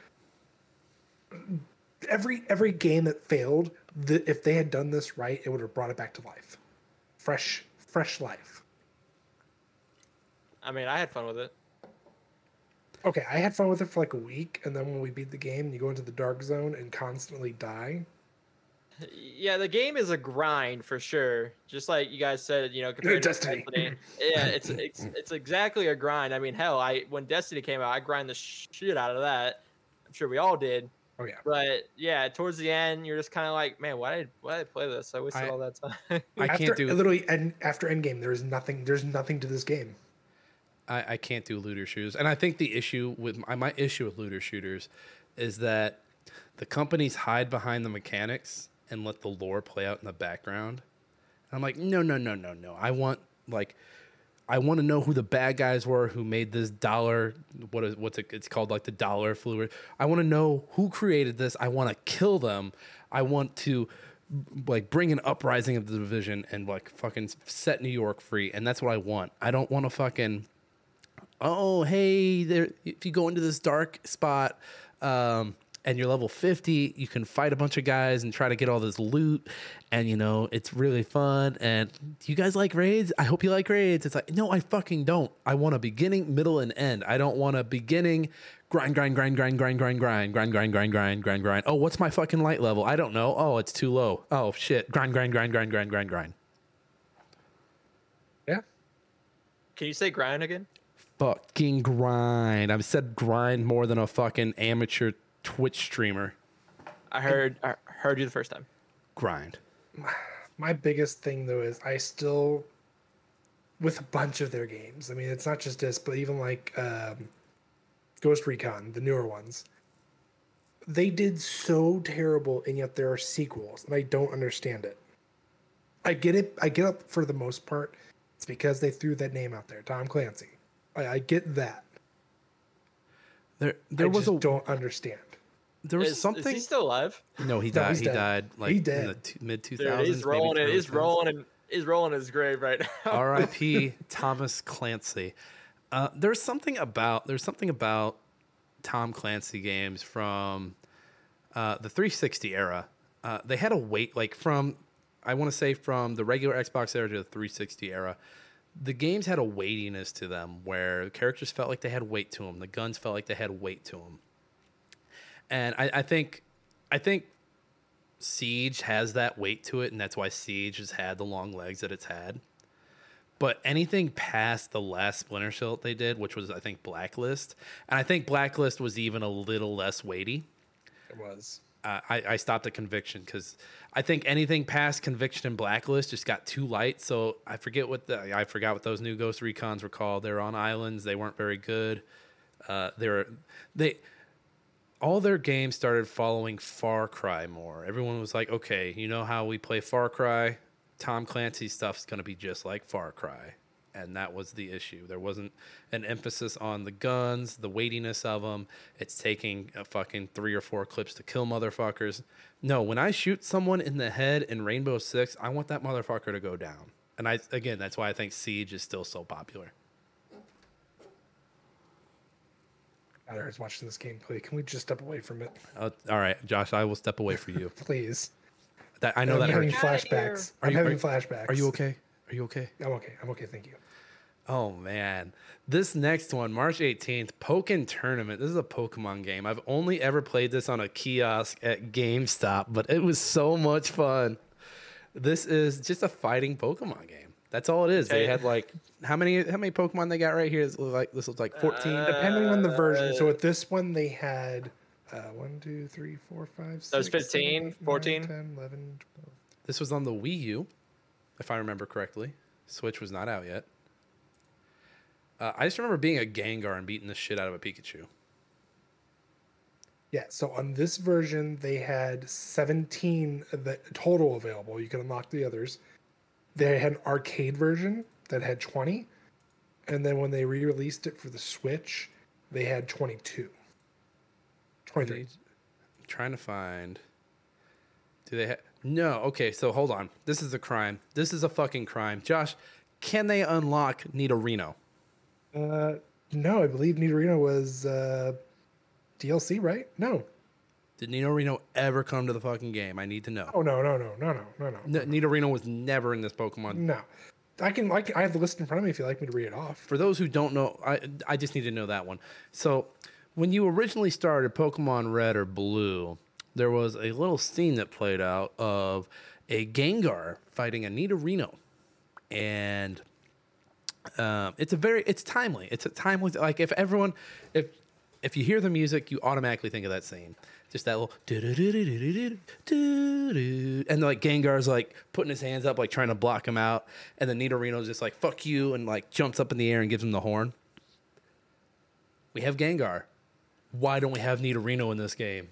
every every game that failed. The, if they had done this right, it would have brought it back to life, fresh fresh life. I mean, I had fun with it. Okay, I had fun with it for like a week, and then when we beat the game, you go into the dark zone and constantly die. Yeah, the game is a grind for sure. Just like you guys said, you know, compared Destiny. to Destiny. Yeah, it's it's it's exactly a grind. I mean, hell, I when Destiny came out, I grind the shit out of that. I'm sure we all did. Oh yeah. But yeah, towards the end, you're just kind of like, man, why did why did I play this? I wasted I- all that time. I can't do it. literally and after Endgame. There is nothing. There's nothing to this game. I, I can't do looter shooters, and I think the issue with my, my issue with looter shooters is that the companies hide behind the mechanics and let the lore play out in the background. And I'm like, no, no, no, no, no. I want like, I want to know who the bad guys were who made this dollar. What is what's it? It's called like the dollar fluid. I want to know who created this. I want to kill them. I want to like bring an uprising of the division and like fucking set New York free. And that's what I want. I don't want to fucking oh hey there if you go into this dark spot um and you're level 50 you can fight a bunch of guys and try to get all this loot and you know it's really fun and do you guys like raids i hope you like raids it's like no i fucking don't i want a beginning middle and end i don't want a beginning grind grind grind grind grind grind grind grind grind grind grind grind grind oh what's my fucking light level i don't know oh it's too low oh shit grind grind grind grind grind grind grind Yeah. Can you say grind again? Fucking grind. I've said grind more than a fucking amateur Twitch streamer. I heard I heard you the first time. Grind. My biggest thing though is I still, with a bunch of their games. I mean, it's not just this, but even like um, Ghost Recon, the newer ones. They did so terrible, and yet there are sequels, and I don't understand it. I get it. I get up for the most part. It's because they threw that name out there, Tom Clancy. I, I get that. There, there I was just a don't understand. there was Is, something. is he still alive? no, he died. he's he dead. died like He in the dead. t- mid two Dude, thousands. he's rolling it. He's rolling and he's rolling his grave right now. R.I.P. Thomas Clancy. Uh, there's something about there's something about Tom Clancy games from uh, the 360 era. Uh, they had a wait like from I want to say from the regular Xbox era to the 360 era. The games had a weightiness to them where the characters felt like they had weight to them. The guns felt like they had weight to them. And I, I think, I think Siege has that weight to it, and that's why Siege has had the long legs that it's had. But anything past the last Splinter Cell they did, which was I think Blacklist, and I think Blacklist was even a little less weighty. It was. I, I stopped at Conviction because I think anything past Conviction and Blacklist just got too light. So I forget what the I forgot what those new Ghost Recons were called. They were on islands. They weren't very good. Uh, they were they all their games started following Far Cry more. Everyone was like, okay, you know how we play Far Cry? Tom Clancy's stuff's to be just like Far Cry. And that was the issue. There wasn't an emphasis on the guns, the weightiness of them. It's taking a fucking three or four clips to kill motherfuckers. No, when I shoot someone in the head in Rainbow Six, I want that motherfucker to go down. And I again, that's why I think Siege is still so popular. God, I was watching this gameplay. Can we just step away from it, Uh, all right, Josh, I will step away for you. please? That I know that I'm that having hurts. Get outta here. flashbacks. Are I'm you- having are- flashbacks. Are you okay? Are you okay? I'm okay. I'm okay. Thank you. Oh man, this next one, March 18th, Pokken Tournament. This is a Pokemon game. I've only ever played this on a kiosk at GameStop, but it was so much fun. This is just a fighting Pokemon game. That's all it is. They had like how many how many Pokemon they got right here? This looks like this looks like 14. Uh, Depending on the version. So with this one, they had uh, 1, 2, 3, 4, 5, 6, That was 15, 7, 8, 9, 14? 10, 11, 12. this was on the Wii U, if I remember correctly. Switch was not out yet. Uh, I just remember being a Gengar and beating the shit out of a Pikachu. Yeah, so on this version, they had 17 the total available. You can unlock the others. They had an arcade version that had 20. And then when they re released it for the Switch, they had 22. 23. I'm trying to find. Do they have? No. Okay. So hold on. This is a crime. This is a fucking crime. Josh, can they unlock Nidorino? Uh, no, I believe Nidorino was uh, DLC, right? No. Did Nidorino ever come to the fucking game? I need to know. Oh no, no, no, no, no, no, no. N- Nidorino was never in this Pokemon. No. I can, can I have the list in front of me if you'd like me to read it off. For those who don't know, I I just need to know that one. So, when you originally started Pokemon Red or Blue, there was a little scene that played out of a Gengar fighting a Nidorino, and um, it's a very it's timely. It's a timely like if everyone if if you hear the music, you automatically think of that scene. Just that little and like Gengar's like putting his hands up, like trying to block him out, and then Nidorino's just like "fuck you" and like jumps up in the air and gives him the horn. We have Gengar. Why don't we have Nidorino in this game?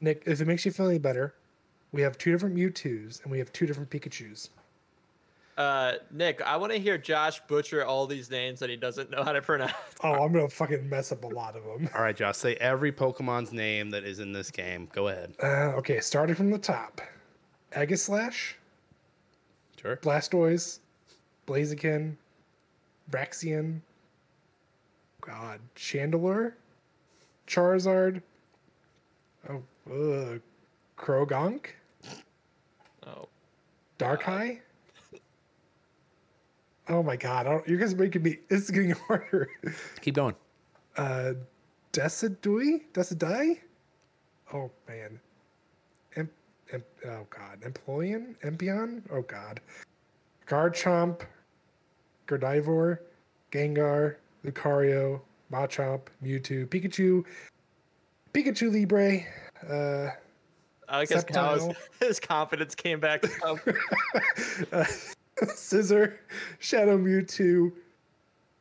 Nick, if it makes you feel any better, we have two different Mewtwo's and we have two different Pikachu's. Uh, Nick, I want to hear Josh butcher all these names that he doesn't know how to pronounce. Oh, I'm gonna fucking mess up a lot of them. All right, Josh, say every Pokemon's name that is in this game. Go ahead. Uh, okay, starting from the top: Aegislash, Sure. Blastoise, Blaziken, Braxian, God, Chandelure, Charizard, oh, uh, Krogonk, Oh, Darkrai. Oh my God! I don't, you guys are making me. This is getting harder. Keep going. Uh, Decidui, Decidai. Oh man. Imp, imp, oh God, Employan, Empion. Oh God. Garchomp, Gardivore, Gengar, Lucario, Machomp, Mewtwo, Pikachu, Pikachu Libre. Uh, I guess how his, confidence came back. up. uh, Scizor, Shadow Mewtwo.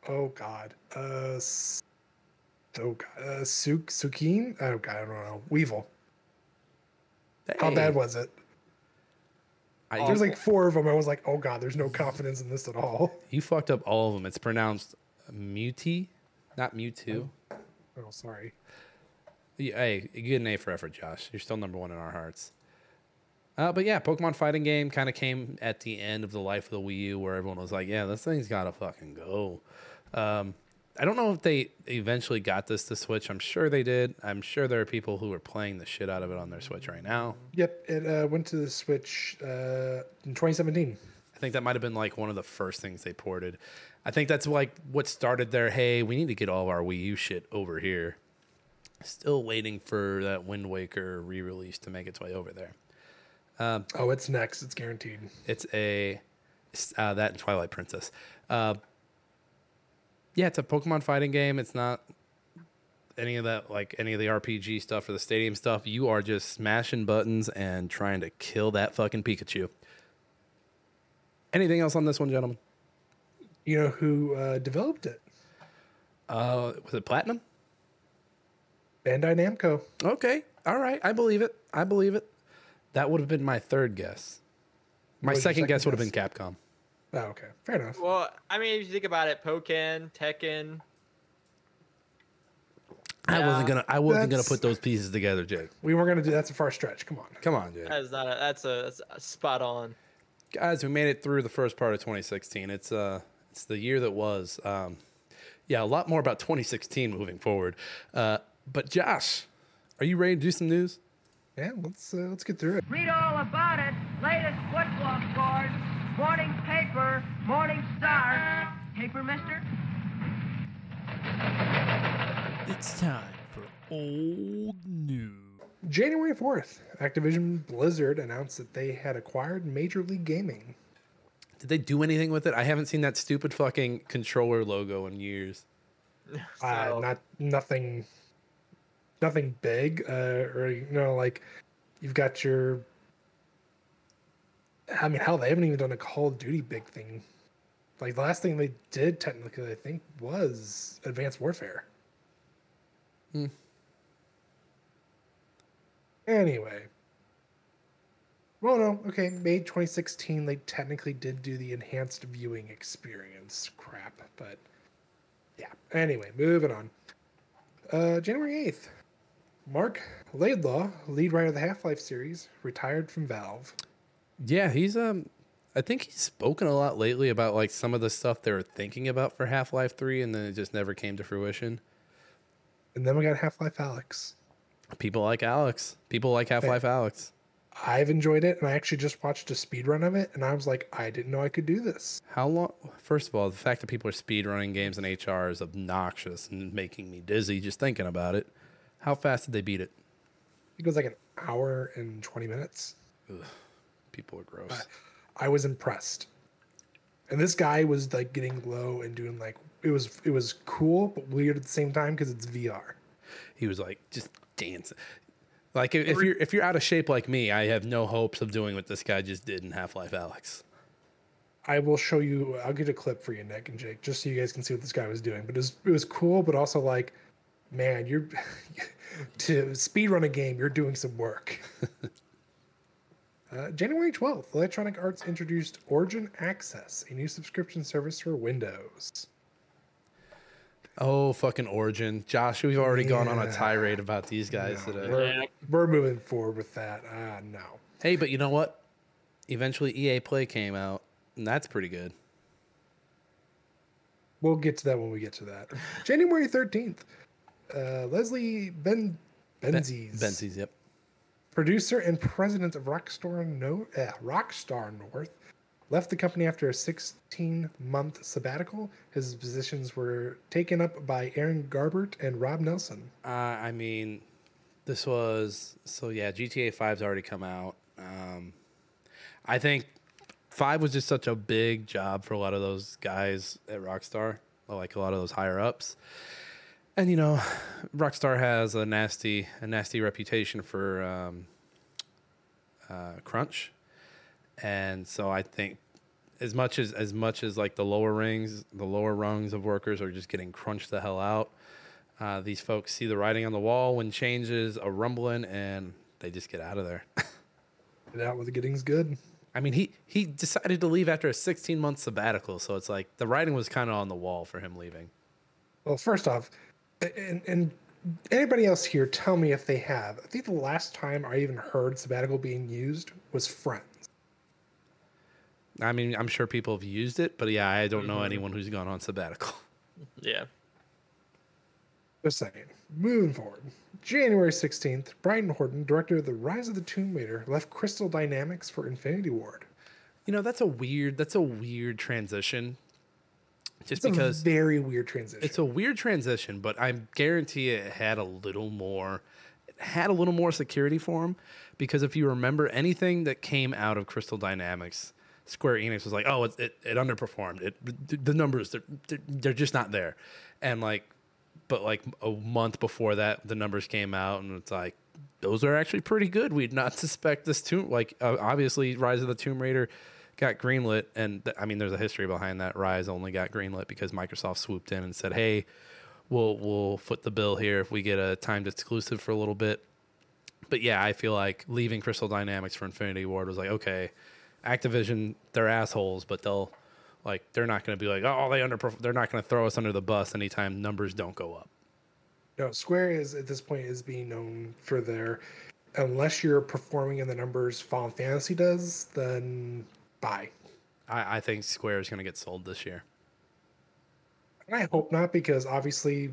Oh God. Uh, s- oh God. Uh, Suk Sukine. Oh God, I don't know. Weevil. How bad was it? I, There's like four of them. I was like, oh God, there's no confidence in this at all. You fucked up all of them. It's pronounced Muti, not Mewtwo. Oh, sorry. Hey, you get an A for effort, Josh. You're still number one in our hearts. Uh, but yeah, Pokemon fighting game kind of came at the end of the life of the Wii U, where everyone was like, "Yeah, this thing's gotta fucking go." Um, I don't know if they eventually got this to Switch. I'm sure they did. I'm sure there are people who are playing the shit out of it on their Switch right now. Yep, it uh, went to the Switch uh, in 2017. I think that might have been like one of the first things they ported. I think that's like what started their hey, we need to get all of our Wii U shit over here. Still waiting for that Wind Waker re-release to make its way over there. Oh, it's next. It's guaranteed. It's a uh, that and Twilight Princess. Uh, yeah, it's a Pokemon fighting game. It's not any of that like any of the RPG stuff or the stadium stuff. You are just smashing buttons and trying to kill that fucking Pikachu. Anything else on this one, gentlemen? You know who uh, developed it? Uh, was it Platinum? Bandai Namco. Okay, all right, I believe it. I believe it. That would have been my third guess. My second, second guess would have been? Capcom. Oh, okay. Fair enough. well, I mean, if you think about it, Pokken, Tekken. I wasn't gonna. I wasn't gonna put those pieces together, Jake. We weren't going to do that's a far stretch. Come on. Come on, Jake. That is not a, that's a that's a spot on. guys we made it through the first part of 2016 it's uh it's the year that was um yeah a lot more about 2016 moving forward uh but josh are you ready to do some news Yeah, let's uh, let's get through it. Read all about it. Latest football scores. Morning paper. Morning star. Paper, mister? It's time for old news. January 4th, Activision Blizzard announced that they had acquired Major League Gaming. did they do anything with it i haven't seen that stupid fucking controller logo in years uh, So- not nothing nothing big uh, or you know like you've got your i mean hell they haven't even done a call of duty big thing like the last thing they did technically i think was advanced warfare Hmm. anyway well no okay may 2016 they technically did do the enhanced viewing experience crap but yeah. Anyway, moving on. Uh, January 8th, Marc Laidlaw, lead writer of the Half Life series, retired from Valve. yeah he's um i think he's spoken a lot lately about like some of the stuff they were thinking about for half-life 3 and then it just never came to fruition And then we got Half Life Alyx. people like alyx people like half-life alyx I've enjoyed it, and I actually just watched a speed run of it, and I was like, I didn't know I could do this. How long? First of all, the fact that people are speed running games in HR is obnoxious and making me dizzy just thinking about it. How fast did they beat it? It was like an hour and 20 minutes. People are gross. I was impressed. And this guy was like getting low and doing like it was it was cool but weird at the same time because it's VR. he was like just dancing. Like if, if you're if you're out of shape like me, I have no hopes of doing what this guy just did in Half Life Alyx. I will show you. I'll get a clip for you, Nick and Jake, just so you guys can see what this guy was doing. But it was it was cool, but also like, man, you're to speed run a game. You're doing some work. uh, January twelfth, Electronic Arts introduced Origin Access, a new subscription service for Windows. Oh fucking Origin, Josh, we've already gone on a tirade about these guys No, today. we're, we're moving forward with that. Ah, no. Hey, but you know what? Eventually, EA Play came out, and that's pretty good. We'll get to that when we get to that. January thirteenth, uh, Leslie Ben Benzies. Benzies, yep. producer and president of Rockstar No uh, Rockstar North, left the company after a 16-month sabbatical. His positions were taken up by Aaron Garbut and Rob Nelson. Uh, I mean, this was so yeah. GTA 5's already come out. Um, I think five was just such a big job for a lot of those guys at Rockstar, like a lot of those higher ups. And you know, Rockstar has a nasty, a nasty reputation for um, uh, crunch, and so I think as much as as much as like the lower rings, the lower rungs of workers are just getting crunched the hell out. Uh, these folks see the writing on the wall when changes are rumbling, and they just get out of there. And out with the getting's good. I mean, he he decided to leave after a 16 month sabbatical, so it's like the writing was kind of on the wall for him leaving. Well, first off, and, and anybody else here, tell me if they have. I think the last time I even heard sabbatical being used was Friends. I mean, I'm sure people have used it, but yeah, I don't know mm-hmm. anyone who's gone on sabbatical. Yeah. Just saying. Moving forward. January 16th, Brian Horton, director of The Rise of the Tomb Raider, left Crystal Dynamics for Infinity Ward. You know, that's a weird that's a weird transition. Just It's because a very weird transition. it's a weird transition, but I guarantee it had a little more it had a little more security for him because if you remember anything that came out of Crystal Dynamics, Square Enix was like, "Oh, it it, it underperformed. It the numbers they're, they're they're just not there." And like but like a month before that the numbers came out and it's like those are actually pretty good. We'd not suspect this tomb like uh, obviously Rise of the Tomb Raider got greenlit and th- I mean there's a history behind that. Rise only got greenlit because Microsoft swooped in and said, "Hey, we'll we'll foot the bill here if we get a timed exclusive for a little bit." But yeah, I feel like leaving Crystal Dynamics for Infinity Ward was like, okay, Activision, they're assholes, but they'll like they're not going to be like, oh, they underperform. They're not going to throw us under the bus anytime numbers don't go up. no, Square is at this point is being known for their unless you're performing in the numbers Final Fantasy does, then bye. I, I think Square is going to get sold this year. I hope not because obviously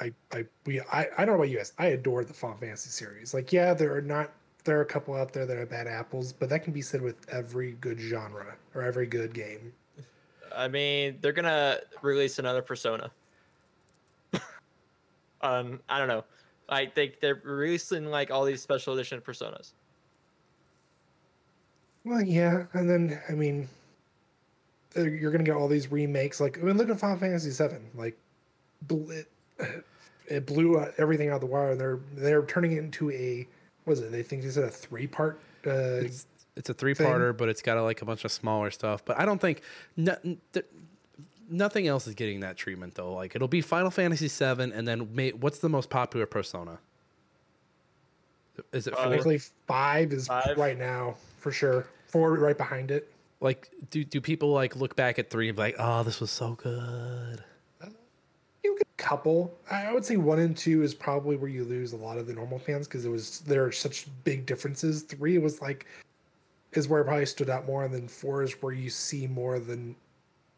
I I we I, I don't know about you guys. I adore the Final Fantasy series. Like, yeah, there are not there are a couple out there that are bad apples, but that can be said with every good genre or every good game. I mean, they're gonna release another Persona. um, I don't know. I think they're releasing like all these special edition Personas. Well, yeah, and then I mean, uh, you're gonna get all these remakes. Like, I mean, look at Final Fantasy VII. Like, it, it blew uh, everything out of the wire. They're they're turning it into a what is it? They think said a three part. Uh, It's it's a three parter, but it's got like a bunch of smaller stuff. But I don't think no, th- nothing else is getting that treatment though. Like it'll be Final Fantasy VII, and then may, what's the most popular Persona? Is it Uh, four? Technically, five is Five? right now for sure. Four right behind it. like do do people like look back at three and be like, oh, this was so good? You get a couple. I I would say one and two is probably where you lose a lot of the normal fans because it was there are such big differences. Three was like is where it probably stood out more, and then four is where you see more than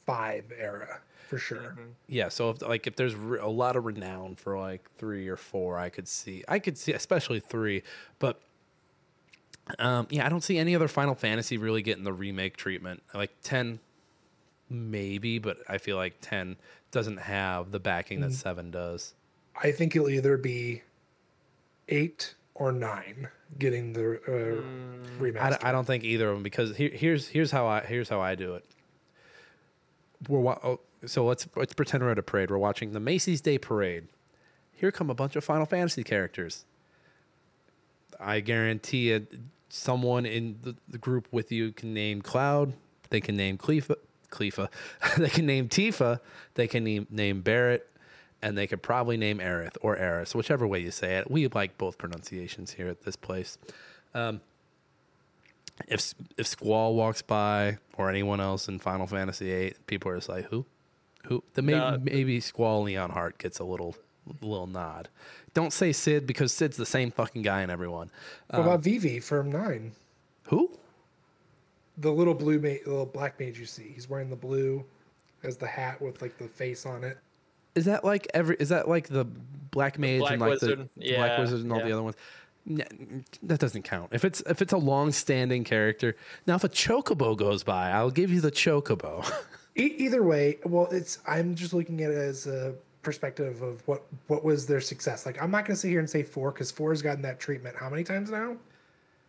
five era for sure. Yeah, so if like if there's re- a lot of renown for like three or four, I could see I could see especially three, but um, yeah, I don't see any other Final Fantasy really getting the remake treatment. Like ten, maybe, but I feel like ten doesn't have the backing that seven does. I think it'll either be eight or nine getting the uh, I, remaster. d- I don't think either of them because here, here's here's how I here's how I do it. We're oh, so let's let's pretend we're at a parade. We're watching the Macy's Day Parade. here come a bunch of Final Fantasy characters. I guarantee it. Someone in the, the group with you can name Cloud. They can name Clefa. Clefa. they can name Tifa. They can name, name Barret. And they could probably name Aerith or Aeris, whichever way you say it. We like both pronunciations here at this place. Um, if if Squall walks by or anyone else in Final Fantasy VIII, people are just like, who, who? The maybe Uh, maybe Squall Leonhart gets a little little nod. Don't say Cid because Cid's the same fucking guy in everyone. What about Vivi from Nine? Who? The little blue, ma- little black mage you see. He's wearing the blue, as the hat with like the face on it. Is that like every? Is that like the Black Mage Black and like Wizard. the Black Wizard and all the other ones? That doesn't count. If it's if it's a long-standing character. Now, if a Chocobo goes by, I'll give you the Chocobo. E- either way, well, it's. I'm just looking at it as a perspective of what what was their success. Like, I'm not gonna sit here and say four because four has gotten that treatment how many times now?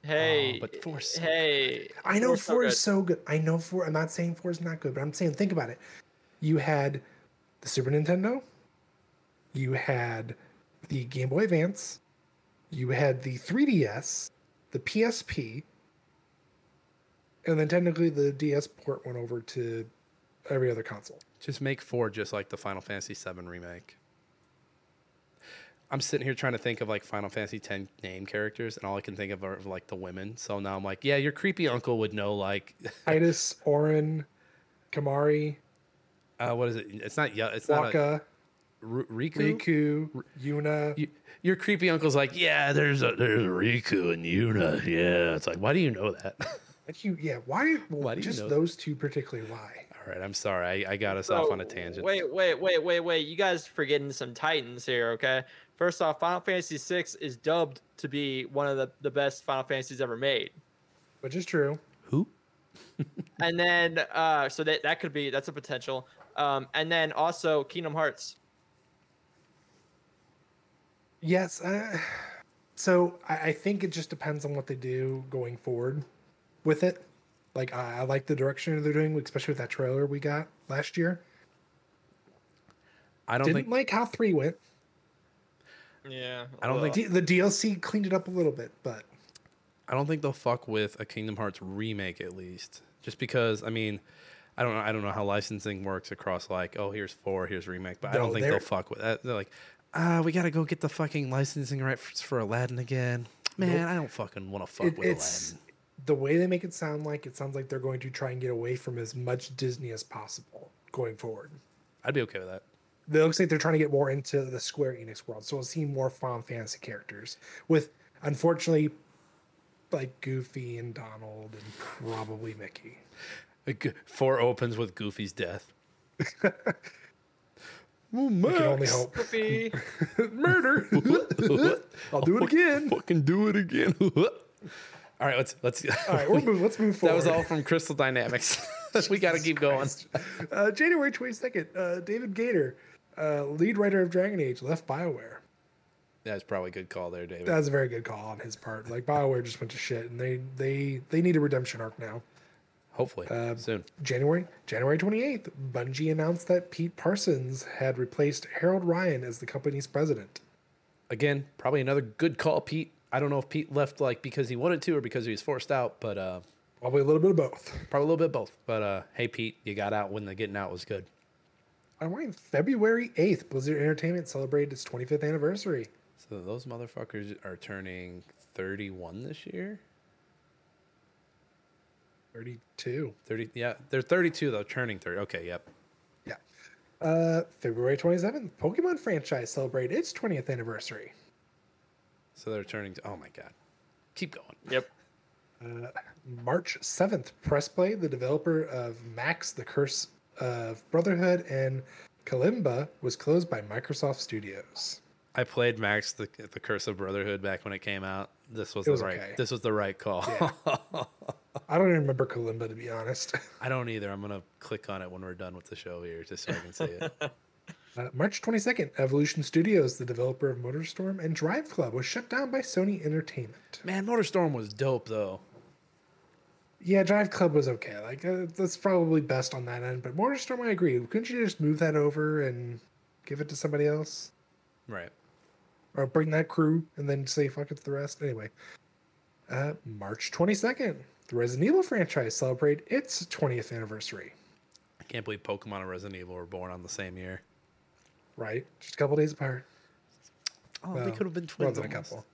Hey, oh, but four's so hey. I know four's so four is so good. I know four. I'm not saying four is not good, but I'm saying think about it. You had the Super Nintendo. You had the Game Boy Advance. You had the 3DS, the PSP, and then technically the DS port went over to every other console. just make four just like the Final Fantasy VII remake. I'm sitting here trying to think of like Final Fantasy X name characters, and all I can think of are like the women. So now I'm like, yeah, your creepy uncle would know like, Tidus, Auron, Kimahri, uh, what is it? It's not yeah, it's not a, Wakka, Rikku. Rikku, Yuna. You, your creepy uncle's like, yeah, there's a there's Rikku and Yuna. Yeah, it's like, why do you know that? Like you, yeah. Why? Well, Why do you just know- those two particularly? Why? All right, I'm sorry, I, I got us off on a tangent. Wait, wait, wait, wait, wait. You guys forgetting some titans here, okay? First off, Final Fantasy VI is dubbed to be one of the, the best Final Fantasies ever made. Which is true. Who? And then uh so that that could be that's a potential. Um and then also Kingdom Hearts. Yes. Uh, so I, I think it just depends on what they do going forward with it. Like I, I like the direction they're doing, especially with that trailer we got last year. I don't Didn't think like how three went. Yeah. I don't think D- the DLC cleaned it up a little bit, but I don't think they'll fuck with a Kingdom Hearts remake at least. Just because I mean, I don't know I don't know how licensing works across like, oh here's four, here's remake, but I don't think they'll they're- fuck with that. They're like, ah, we gotta go get the fucking licensing rights for Aladdin again. Man, I don't fucking want to fuck it, with it's Aladdin. The way they make it sound like it sounds like they're going to try and get away from as much Disney as possible going forward. I'd be okay with that. It looks like they're trying to get more into the Square Enix world, so we'll see more Final Fantasy characters. With unfortunately, like Goofy and Donald and probably Mickey. Four opens with Goofy's death. We can only hope. Goofy. Murder. I'll do it again. Fucking do it again. All right, let's let's. All right, we'll move. Let's move forward. that was all from Crystal Dynamics. we got to keep going. Uh, January twenty second. Uh, David Gaider, uh, lead writer of Dragon Age, left Bioware. That's probably a good call there, David. That was a very good call on his part. Like Bioware just went to shit, and they they they need a redemption arc now. Hopefully Uh, soon. January January 28th, Bungie announced that Pete Parsons had replaced Harold Ryan as the company's president. Again, probably another good call, Pete. I don't know if Pete left like because he wanted to or because he was forced out, but uh, Probably a little bit of both. probably a little bit of both. But uh, hey, Pete, you got out when the getting out was good. I right, February 8th, Blizzard Entertainment celebrated its 25th anniversary. So those motherfuckers are turning 31 this year. 32. 30, yeah, they're 32 though, turning 30. Okay, yep. Yeah. Uh, February 27th, Pokemon franchise celebrated its 20th anniversary. So they're turning. To, oh my god, keep going. Yep. Uh, March 7th, press play. the developer of Max, the Curse of Brotherhood, and Kalimba, was closed by Microsoft Studios. I played Max the the Curse of Brotherhood back when it came out. This was, was the right. okay. This was the right call. I don't even remember Kalimba, to be honest. I don't either. I'm gonna click on it when we're done with the show here, just so I can see it. Uh, March 22nd, Evolution Studios, the developer of MotorStorm and Drive Club, was shut down by Sony Entertainment. Man, MotorStorm was dope though. Yeah, Drive Club was okay. Like uh, that's probably best on that end. But MotorStorm, I agree. Couldn't you just move that over and give it to somebody else? Right. or bring that crew and then say fuck it to the rest. Anyway, uh, March 22nd, the Resident Evil franchise celebrate its 20th anniversary. I can't believe Pokemon and Resident Evil were born on the same year. Right, just a couple days apart. Oh, they could have been More twins. than a couple.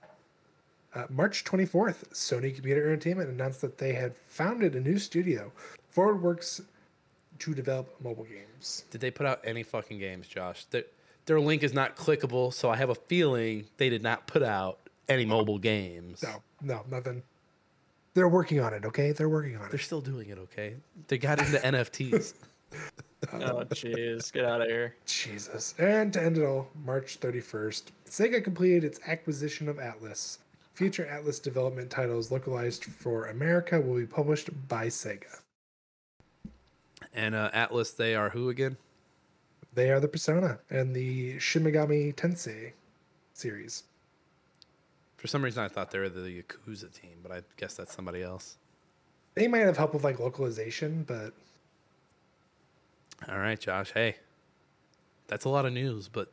Uh, March 24th, Sony Computer Entertainment announced that they had founded a new studio, Forward Works, to develop mobile games. Did they put out any fucking games, Josh? Their, their link is not clickable, so I have a feeling they did not put out any mobile games. No, no, nothing. They're working on it. Okay, they're working on it. They're still doing it, okay? They got into NFTs. Oh jeez, get out of here. Jesus. And to end it all, March 31st, Sega completed its acquisition of Atlus. Future Atlus development titles localized for America will be published by Sega. And uh, Atlus, they are who again? They are the Persona and the Shimigami Tensei series. For some reason, I thought they were the Yakuza team, but I guess that's somebody else. They might have helped with like localization, but All right, Josh. Hey, that's a lot of news, but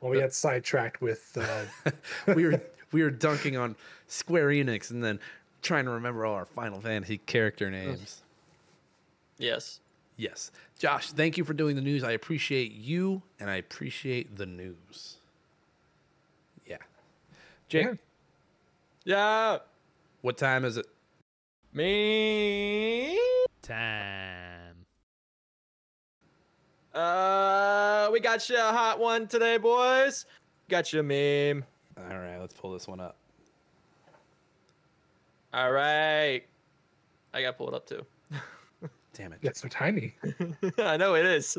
well, we got sidetracked with uh, we were we were dunking on Square Enix and then trying to remember all our Final Fantasy character names. Yes. Yes, Josh. Thank you for doing the news. I appreciate you, and I appreciate the news. Yeah, Jake. Yeah. Yeah. What time is it? Me. Time. Uh, we got you a hot one today, boys. Got you a meme. All right, let's pull this one up. All right. I got pulled up too. Damn it. yeah, so tiny. I know it is.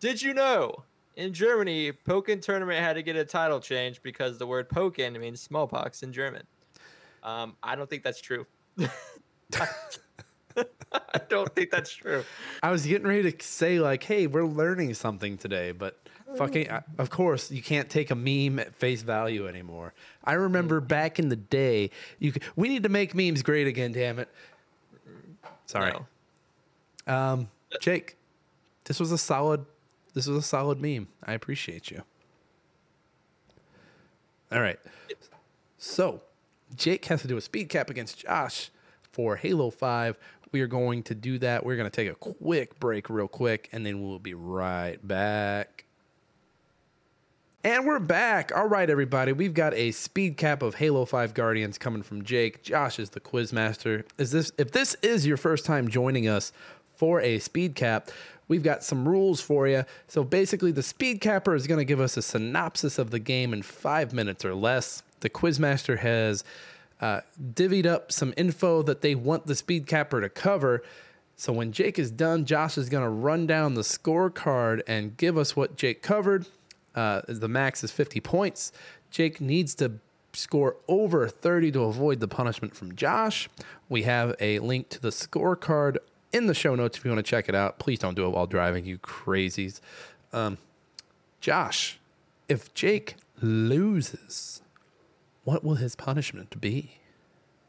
Did you know in Germany, Pokken tournament had to get a title change because the word Pokken means smallpox in German? Um, I don't think that's true. I don't think that's true. I was getting ready to say like, "Hey, we're learning something today," but fucking, of course, you can't take a meme at face value anymore. I remember back in the day, you could, we need to make memes great again. Damn it! Sorry, No. um, Jake. This was a solid. This was a solid meme. I appreciate you. All right, so Jake has to do a speed cap against Josh for Halo 5. We are going to do that. We're going to take a quick break, real quick, and then we'll be right back. And we're back. All right, everybody. We've got a speed cap of Halo 5 Guardians coming from Jake. Josh is the quiz master. Is this if this is your first time joining us for a speed cap, we've got some rules for you. So basically the speed capper is going to give us a synopsis of the game in 5 minutes or less. The quizmaster has uh, divvied up some info that they want the speed capper to cover. So when Jake is done, Josh is going to run down the scorecard and give us what Jake covered. Uh, the max is 50 points. Jake needs to score over 30 to avoid the punishment from Josh. We have a link to the scorecard in the show notes if you want to check it out. Please don't do it while driving, you crazies. Um, Josh, if Jake loses, what will his punishment be?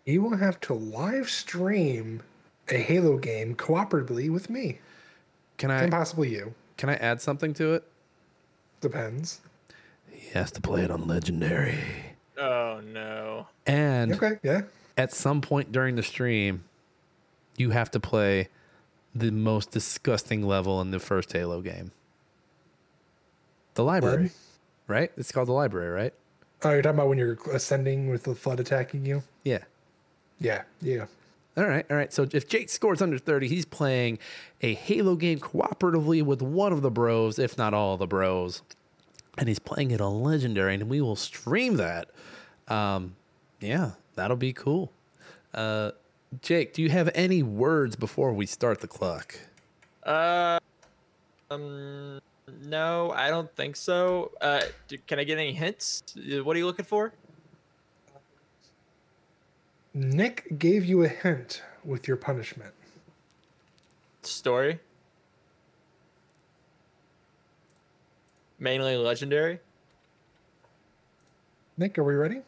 He will have to live stream a Halo game cooperatively with me Can and I possibly you. can I add something to it? Depends. He has to play it on legendary. Oh no. And Okay, yeah. at some point during the stream, you have to play the most disgusting level in the first Halo game. The library, What? right? It's called the library, right? Oh, you're talking about when you're ascending with the flood attacking you? Yeah. Yeah, yeah. All right, all right. So if Jake scores under 30, he's playing a Halo game cooperatively with one of the bros, if not all of the bros. And he's playing it on Legendary, and we will stream that. Um, yeah, that'll be cool. Uh, Jake, do you have any words before we start the clock? Uh, um, no, I don't think so. Uh, can I get any hints? Uh, What are you looking for? Nick gave you a hint with your punishment. Story. Mainly legendary. Nick, are we ready?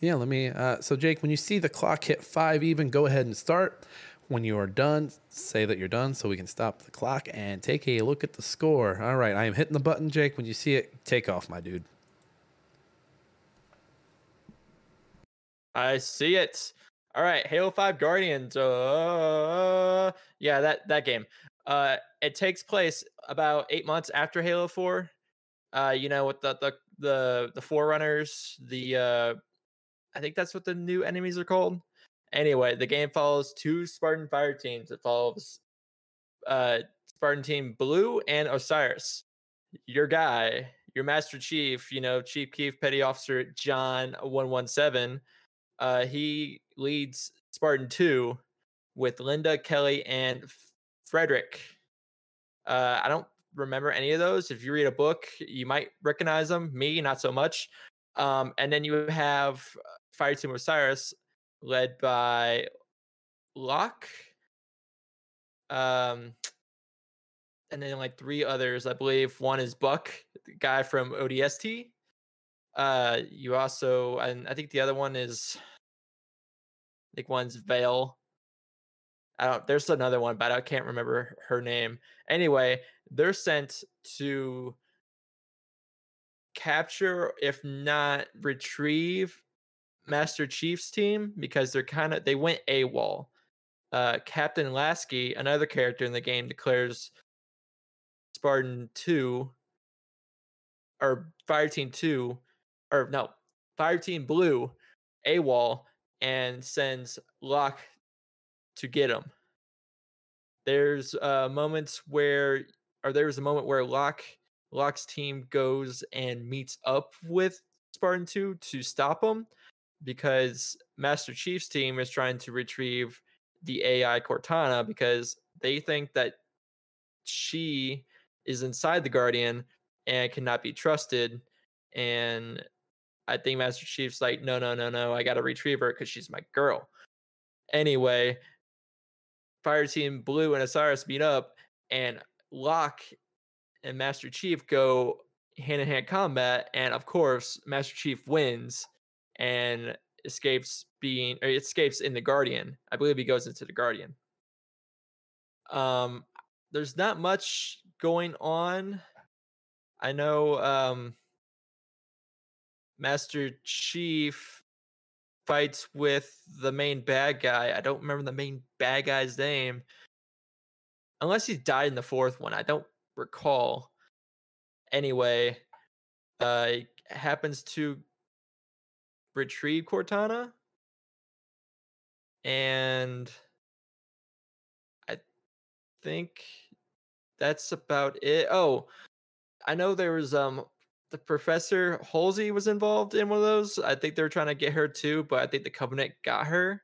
Yeah, let me. Uh, so, Jake, when you see the clock hit five even, go ahead and start. When you are done, say that you're done so we can stop the clock and take a look at the score. All right, I am hitting the button, Jake. When you see it, take off, my dude. I see it. All right, Halo 5 Guardians. Uh, yeah, that that game. Uh, it takes place about 8 months after Halo 4. Uh, you know, with the the the the forerunners, the uh I think that's what the new enemies are called. Anyway, the game follows two Spartan fire teams. It follows uh Spartan Team Blue and Osiris. Your guy, your Master Chief, you know, Chief Keef Petty Officer John 117. Uh, he leads Spartan 2 with Linda, Kelly, and Frederick. Uh, I don't remember any of those. If you read a book, you might recognize them. Me, not so much. Um, and then you have uh, Fire Team Osiris, led by Locke. Um, and then like three others, I believe. One is Buck, the guy from ODST. Uh, you also, and I think the other one is, I think one's Vale. I don't. There's another one, but I can't remember her name. Anyway, they're sent to capture, if not retrieve, Master Chief's team because they're kind of they went AWOL. Uh, Captain Lasky, another character in the game, declares Spartan 2 or Fire Team 2 or no, Fire Team Blue AWOL and sends Locke to get him. There's uh, moments where, or there was a moment where Locke Locke's team goes and meets up with Spartan 2 to stop him because Master Chief's team is trying to retrieve the AI Cortana because they think that she is inside the Guardian and cannot be trusted. And I think Master Chief's like, no, no, no, no, I got to retrieve her because she's my girl. Anyway, Fire Team Blue and Osiris meet up, and Locke and Master Chief go hand in hand combat. And of course, Master Chief wins and escapes being, or escapes in the Guardian. I believe he goes into the Guardian. Um, there's not much going on. I know um, Master Chief fights with the main bad guy. I don't remember the main bad guy's name. Unless he died in the fourth one. I don't recall. Anyway, uh happens to retrieve Cortana. And I think that's about it. Oh, I know there was um the professor Halsey was involved in one of those. I think they were trying to get her too, but I think the Covenant got her.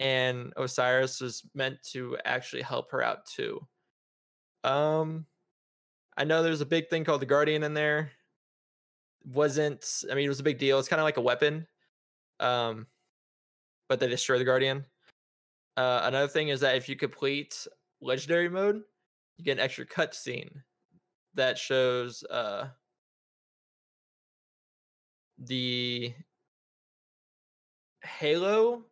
And Osiris was meant to actually help her out too. Um I know there's a big thing called the Guardian in there. Wasn't I mean it was a big deal. It's kind of like a weapon. Um but they destroy the Guardian. Uh another thing is that if you complete legendary mode, you get an extra cutscene that shows uh the Halo,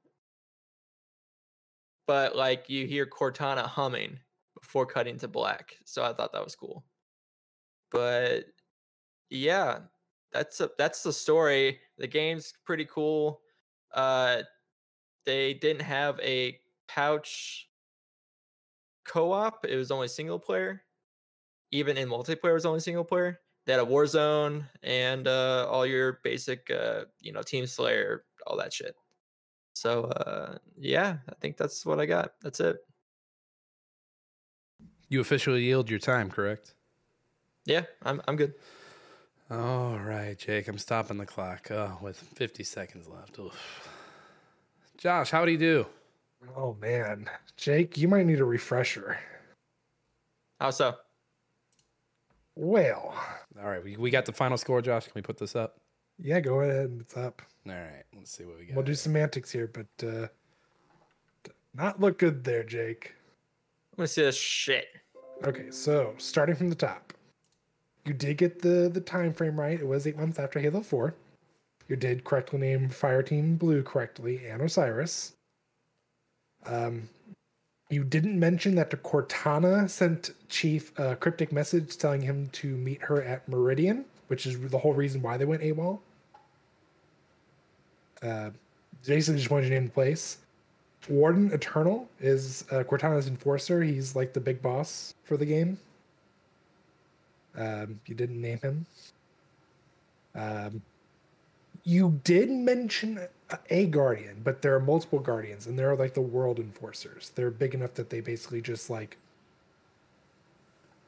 but like you hear Cortana humming before cutting to black. So I thought that was cool. But yeah, that's a, that's the story. The game's pretty cool. Uh, they didn't have a pouch co-op. It was only single player. Even in multiplayer, it was only single player. They had a Warzone and uh, all your basic, uh, you know, Team Slayer, all that shit. So uh, yeah, I think that's what I got. That's it. You officially yield your time, correct? Yeah, I'm I'm good. All right, Jake. I'm stopping the clock oh, with 50 seconds left. Oof. Josh, how do you do? Oh man, Jake, you might need a refresher. How so? Well, All right, we, we got the final score, Josh. Can we put this up? yeah, go ahead. It's up. All right, let's see what we got. We'll do here. semantics here, but uh, not look good there, Jake. I'm gonna see this shit. Okay, so starting from the top, you did get the the time frame right. It was eight months after Halo Four. You did correctly name Fireteam Blue correctly and Osiris. Um, you didn't mention that the Cortana sent Chief a cryptic message telling him to meet her at Meridian, which is the whole reason why they went AWOL. Uh, basically just wanted to name the place. Warden Eternal is uh, Cortana's enforcer. He's like the big boss for the game. Um, you didn't name him. Um, you did mention a- guardian, but there are multiple guardians, and they're like the world enforcers. They're big enough that they basically just like,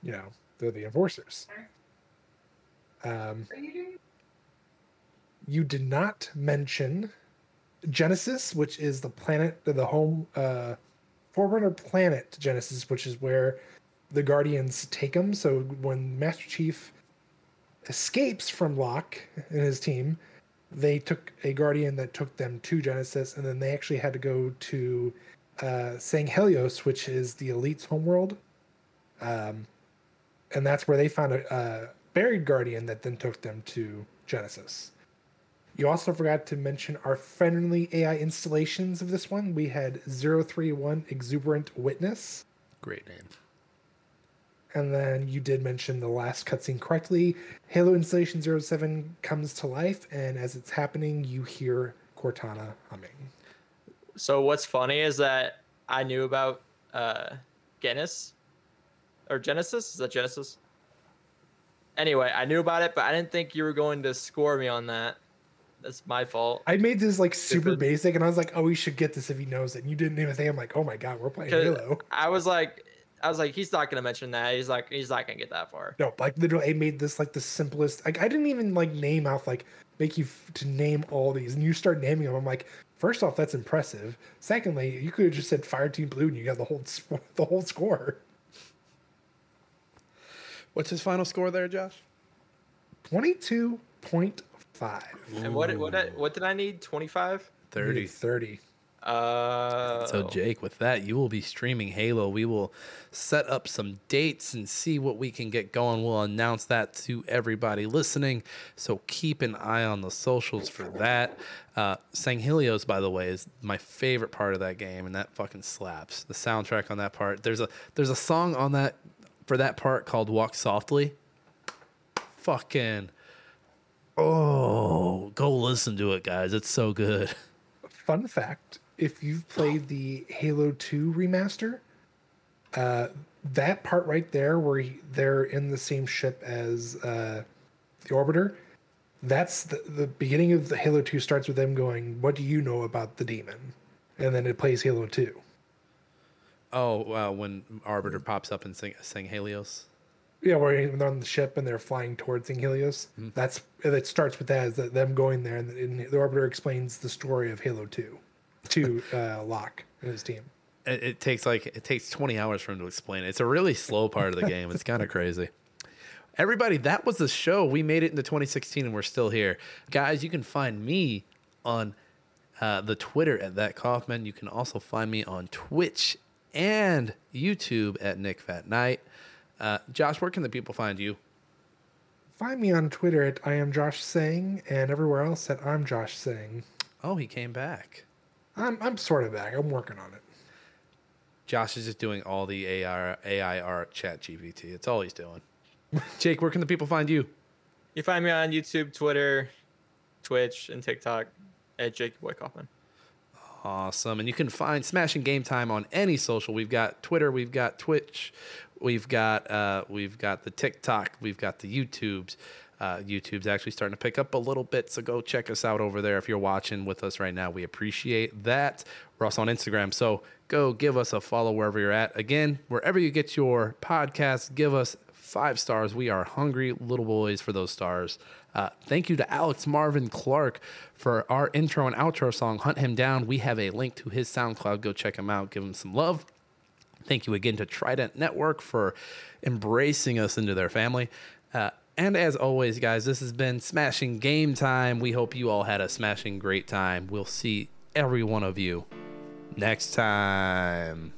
you know, they're the enforcers. Um, you did not mention Genesis, which is the planet, the home, uh, Forerunner planet Genesis, which is where the Guardians take him. So when Master Chief escapes from Locke and his team, they took a Guardian that took them to Genesis, and then they actually had to go to uh, Sanghelios, which is the Elite's homeworld. Um, and that's where they found a, a buried Guardian that then took them to Genesis. You also forgot to mention our friendly AI installations of this one. We had 031 Exuberant Witness. Great name. And then you did mention the last cutscene correctly. Halo Installation 07 comes to life, and as it's happening, you hear Cortana humming. So what's funny is that I knew about uh Genesis or Genesis. Is that Genesis? Anyway, I knew about it, but I didn't think you were going to score me on that. That's my fault. I made this like super Stupid. basic, and I was like, "Oh, we should get this if he knows it." And you didn't even think. I'm like, "Oh my god, we're playing Halo." I was like, I was like, he's not gonna mention that. He's like, he's not gonna get that far. No, like literally, I made this like the simplest. Like I didn't even like name out like make you f- to name all these, and you start naming them. I'm like, first off, that's impressive. Secondly, you could have just said Fire Team Blue, and you got the whole sp- the whole score. What's his final score there, Josh? Twenty two point five. And what what what did I need? Twenty five. 30. 30. So, uh, Jake, with that, you will be streaming Halo. We will set up some dates and see what we can get going. We'll announce that to everybody listening. So, keep an eye on the socials for that. Uh, Sanghelios, by the way, is my favorite part of that game, and that fucking slaps. The soundtrack on that part. There's a there's a song on that for that part called Walk Softly. Fucking oh, go listen to it, guys. It's so good. Fun fact if you've played the Halo Two remaster, uh, that part right there, where he, they're in the same ship as uh, the Arbiter, that's the, the beginning of the Halo Two starts with them going, "What do you know about the demon?" And then it plays Halo Two. Oh, wow. When Arbiter pops up and sing, sing Helios. Yeah, where they're on the ship and they're flying towards Helios. That's it. Starts with that, is that them going there, and, and the Arbiter explains the story of Halo Two to uh, Locke and his team. It, it takes like it takes 20 hours for him to explain it. It's a really slow part of the game. It's kind of crazy. Everybody, that was the show. We made it into 2016 and we're still here. Guys, you can find me on uh, the Twitter at that Kaufman. You can also find me on Twitch and YouTube at Nick Fat Night. Uh, Josh, where can the people find you? Find me on Twitter at I am Josh Sang and everywhere else at I'm Josh Sang. Oh, he came back. I'm I'm sort of back. I'm working on it. Josh is just doing all the AI, AI art chat GPT. It's all he's doing. Jake, where can the people find you? You find me on YouTube, Twitter, Twitch, and TikTok at Jake Boy Kaufman. Awesome. And you can find Smashing Game Time on any social. We've got Twitter, we've got Twitch, we've got uh, we've got the TikTok, we've got the YouTubes. Uh, YouTube's actually starting to pick up a little bit, so go check us out over there if you're watching with us right now. We appreciate that. We're also on Instagram, so go give us a follow wherever you're at. Again, wherever you get your podcast, give us five stars. We are hungry little boys for those stars. Uh, thank you to Alex Marvin Clark for our intro and outro song, Hunt Him Down. We have a link to his SoundCloud. Go check him out, give him some love. Thank you again to Trident Network for embracing us into their family. Uh, and as always, guys, this has been Smashing Game Time. We hope you all had a smashing great time. We'll see every one of you next time.